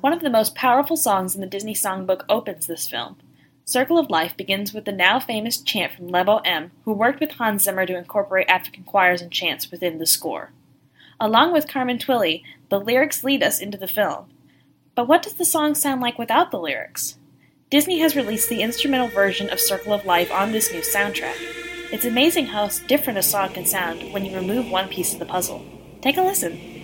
One of the most powerful songs in the Disney Songbook opens this film. Circle of Life begins with the now famous chant from Lebo M, who worked with Hans Zimmer to incorporate African choirs and chants within the score. Along with Carmen Twillie, the lyrics lead us into the film. But what does the song sound like without the lyrics? Disney has released the instrumental version of Circle of Life on this new soundtrack. It's amazing how different a song can sound when you remove one piece of the puzzle. Take a listen.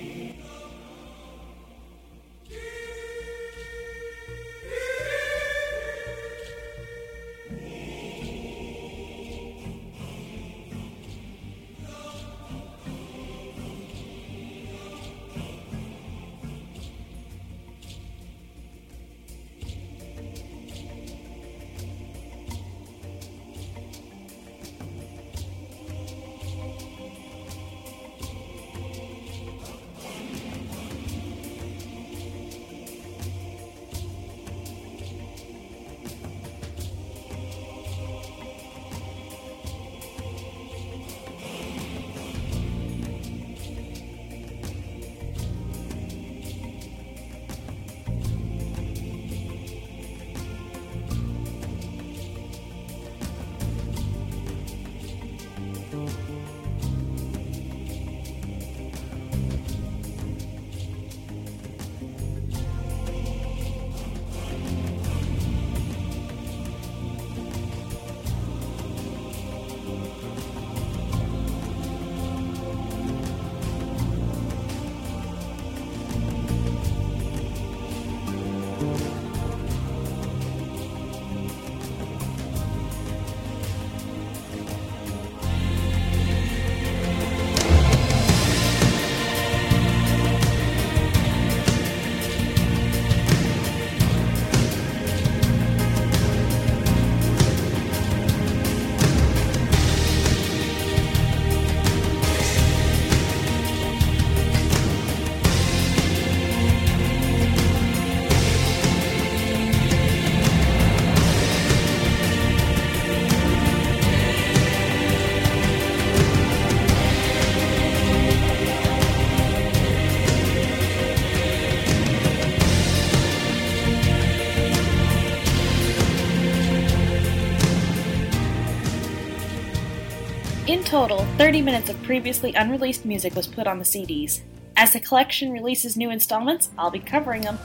Total, 30 minutes of previously unreleased music was put on the CDs. As the collection releases new installments, I'll be covering them.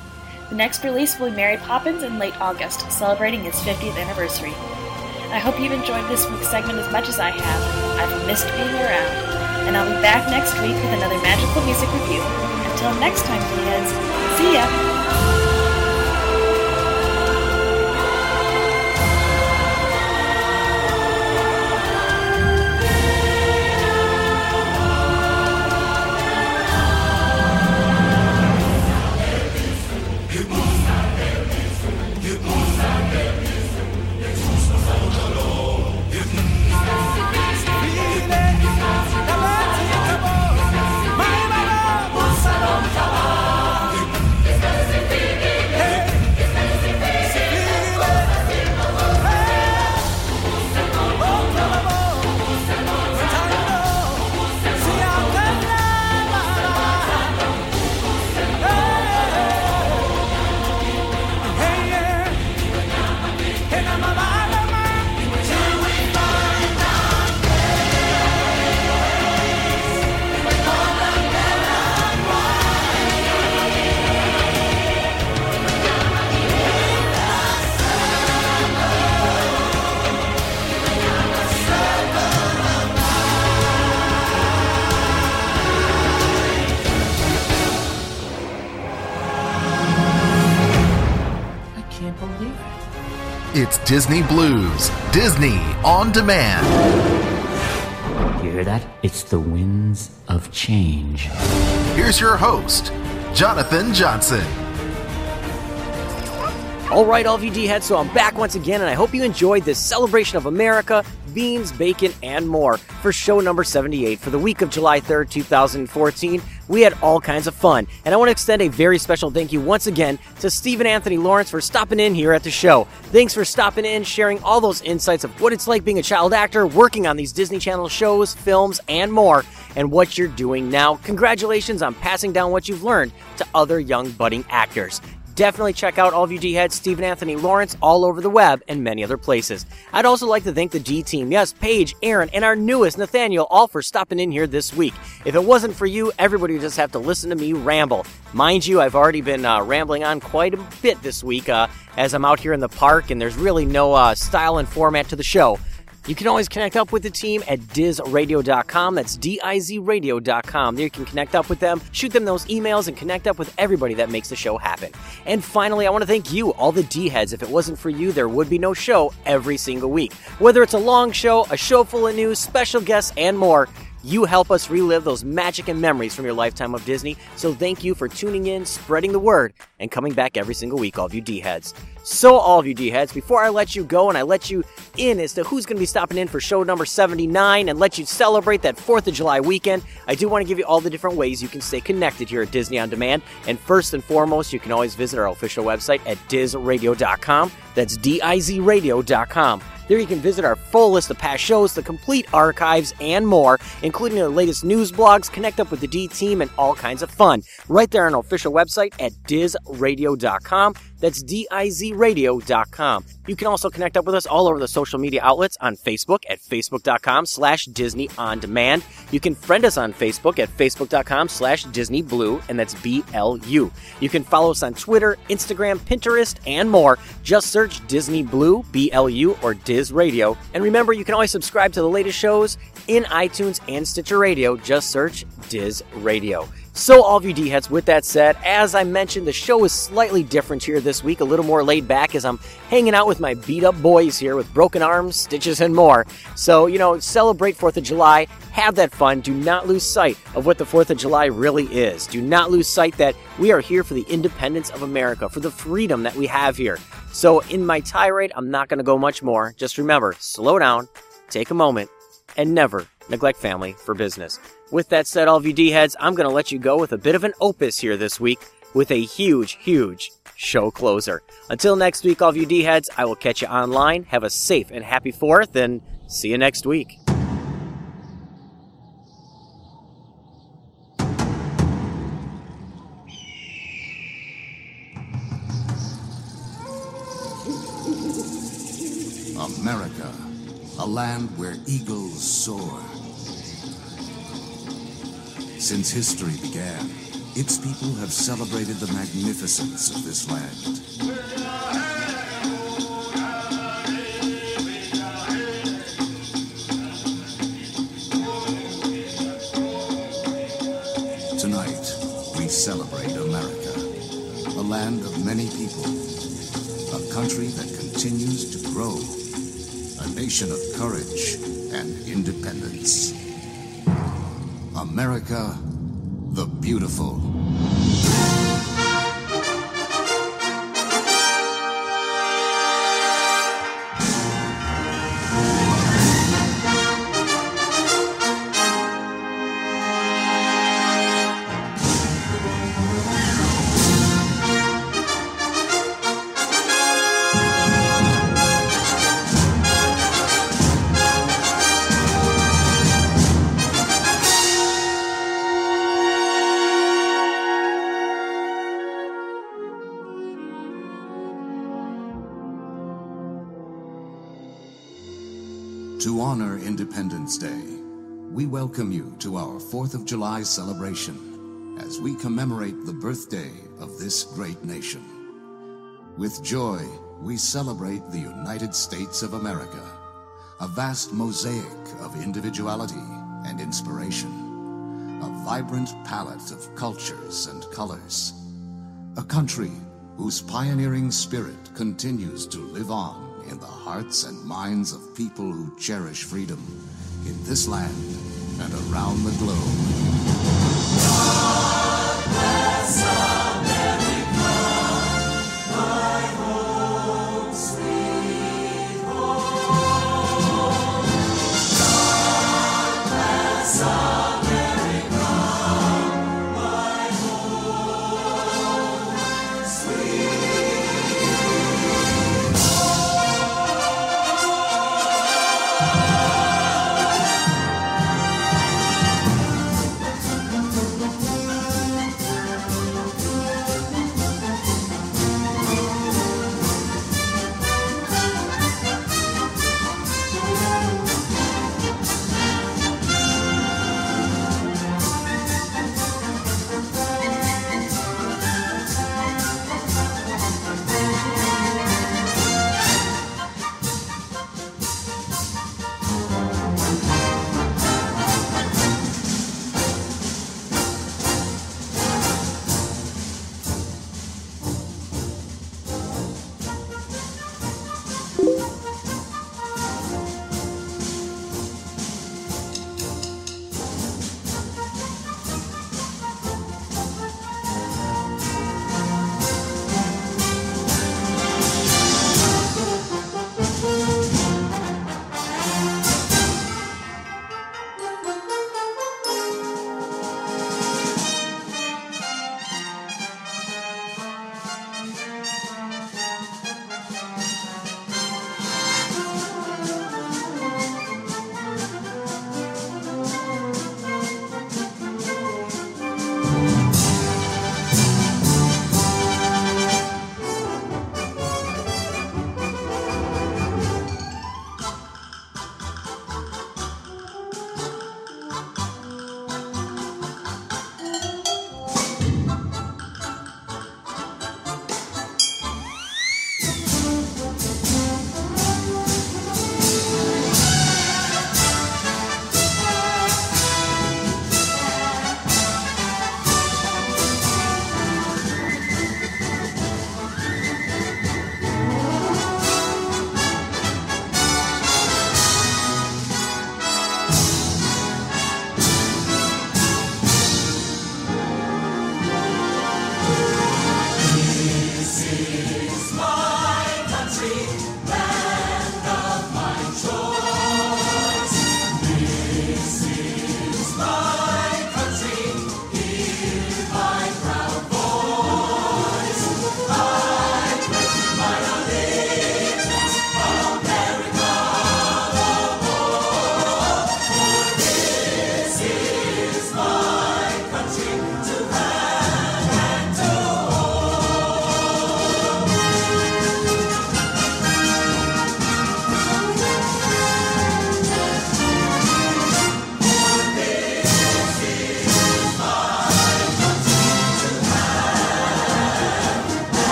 The next release will be Mary Poppins in late August, celebrating its 50th anniversary. I hope you've enjoyed this week's segment as much as I have. I've missed being around. and I'll be back next week with another magical music review. Until next time, D-heads, see ya! Disney Blu's, Disney on demand. You hear that? It's the winds of change. Here's your host, Jonathan Johnson. All right, all of you D heads, so I'm back once again, and I hope you enjoyed this celebration of America, beans, bacon, and more for show number 78 for the week of July 3rd, 2014. We had all kinds of fun, and I want to extend a very special thank you once again to Steven Anthony Lawrence for stopping in here at the show. Thanks for stopping in, sharing all those insights of what it's like being a child actor, working on these Disney Channel shows, films, and more, and what you're doing now. Congratulations on passing down what you've learned to other young budding actors. Definitely check out all of you D heads, Steven Anthony Lawrence, all over the web and many other places. I'd also like to thank the D team, yes, Paige, Aaron, and our newest Nathaniel, all for stopping in here this week. If it wasn't for you, everybody would just have to listen to me ramble. Mind you, I've already been uh, rambling on quite a bit this week uh, as I'm out here in the park, and there's really no uh, style and format to the show. You can always connect up with the team at dizradio.com. That's D-I-Z radio.com. There you can connect up with them, shoot them those emails, and connect up with everybody that makes the show happen. And finally, I want to thank you, all the D-heads. If it wasn't for you, there would be no show every single week. Whether it's a long show, a show full of news, special guests, and more, you help us relive those magic and memories from your lifetime of Disney. So thank you for tuning in, spreading the word, and coming back every single week, all of you D-heads. So, all of you D-heads, before I let you go and I let you in as to who's going to be stopping in for show number 79 and let you celebrate that 4th of July weekend, I do want to give you all the different ways you can stay connected here at Disney On Demand. And first and foremost, you can always visit our official website at dizradio.com. That's D-I-Z radio.com. There you can visit our full list of past shows, the complete archives, and more, including the latest news blogs, connect up with the D team, and all kinds of fun. Right there on our official website at dizradio.com. That's D-I-Z radio.com. You can also connect up with us all over the social media outlets on Facebook at facebook.com slash Disney On Demand. You can friend us on Facebook at facebook.com slash Disney Blu, and that's B-L-U. You can follow us on Twitter, Instagram, Pinterest, and more. Just search Disney Blu, B-L-U, or Diz Radio. And remember, you can always subscribe to the latest shows in iTunes and Stitcher Radio. Just search Diz Radio. So, all of you D-heads, with that said, as I mentioned, the show is slightly different here this week, a little more laid back as I'm hanging out with my beat up boys here with broken arms, stitches, and more. So, you know, celebrate 4th of July, have that fun, do not lose sight of what the 4th of July really is. Do not lose sight that we are here for the independence of America, for the freedom that we have here. So, in my tirade, I'm not going to go much more. Just remember, slow down, take a moment, and never neglect family for business. With that said, all of you D-heads, I'm going to let you go with a bit of an opus here this week with a huge, huge show closer. Until next week, all of you D-heads, I will catch you online. Have a safe and happy 4th, and see you next week. America, a land where eagles soar. Since history began, its people have celebrated the magnificence of this land. Tonight, we celebrate America, a land of many people, a country that continues to grow, a nation of courage and independence. 4th of July celebration as we commemorate the birthday of this great nation. With joy, we celebrate the United States of America, a vast mosaic of individuality and inspiration, a vibrant palette of cultures and colors, a country whose pioneering spirit continues to live on in the hearts and minds of people who cherish freedom in this land and around the globe.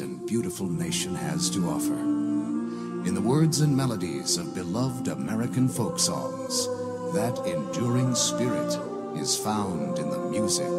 And beautiful nation has to offer. In the words and melodies of beloved American folk songs, that enduring spirit is found in the music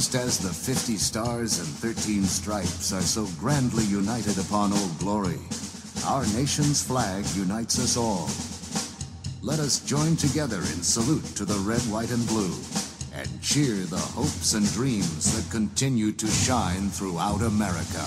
Just as the 50 stars and 13 stripes are so grandly united upon Old Glory, our nation's flag unites us all. Let us join together in salute to the red, white, and blue and cheer the hopes and dreams that continue to shine throughout America.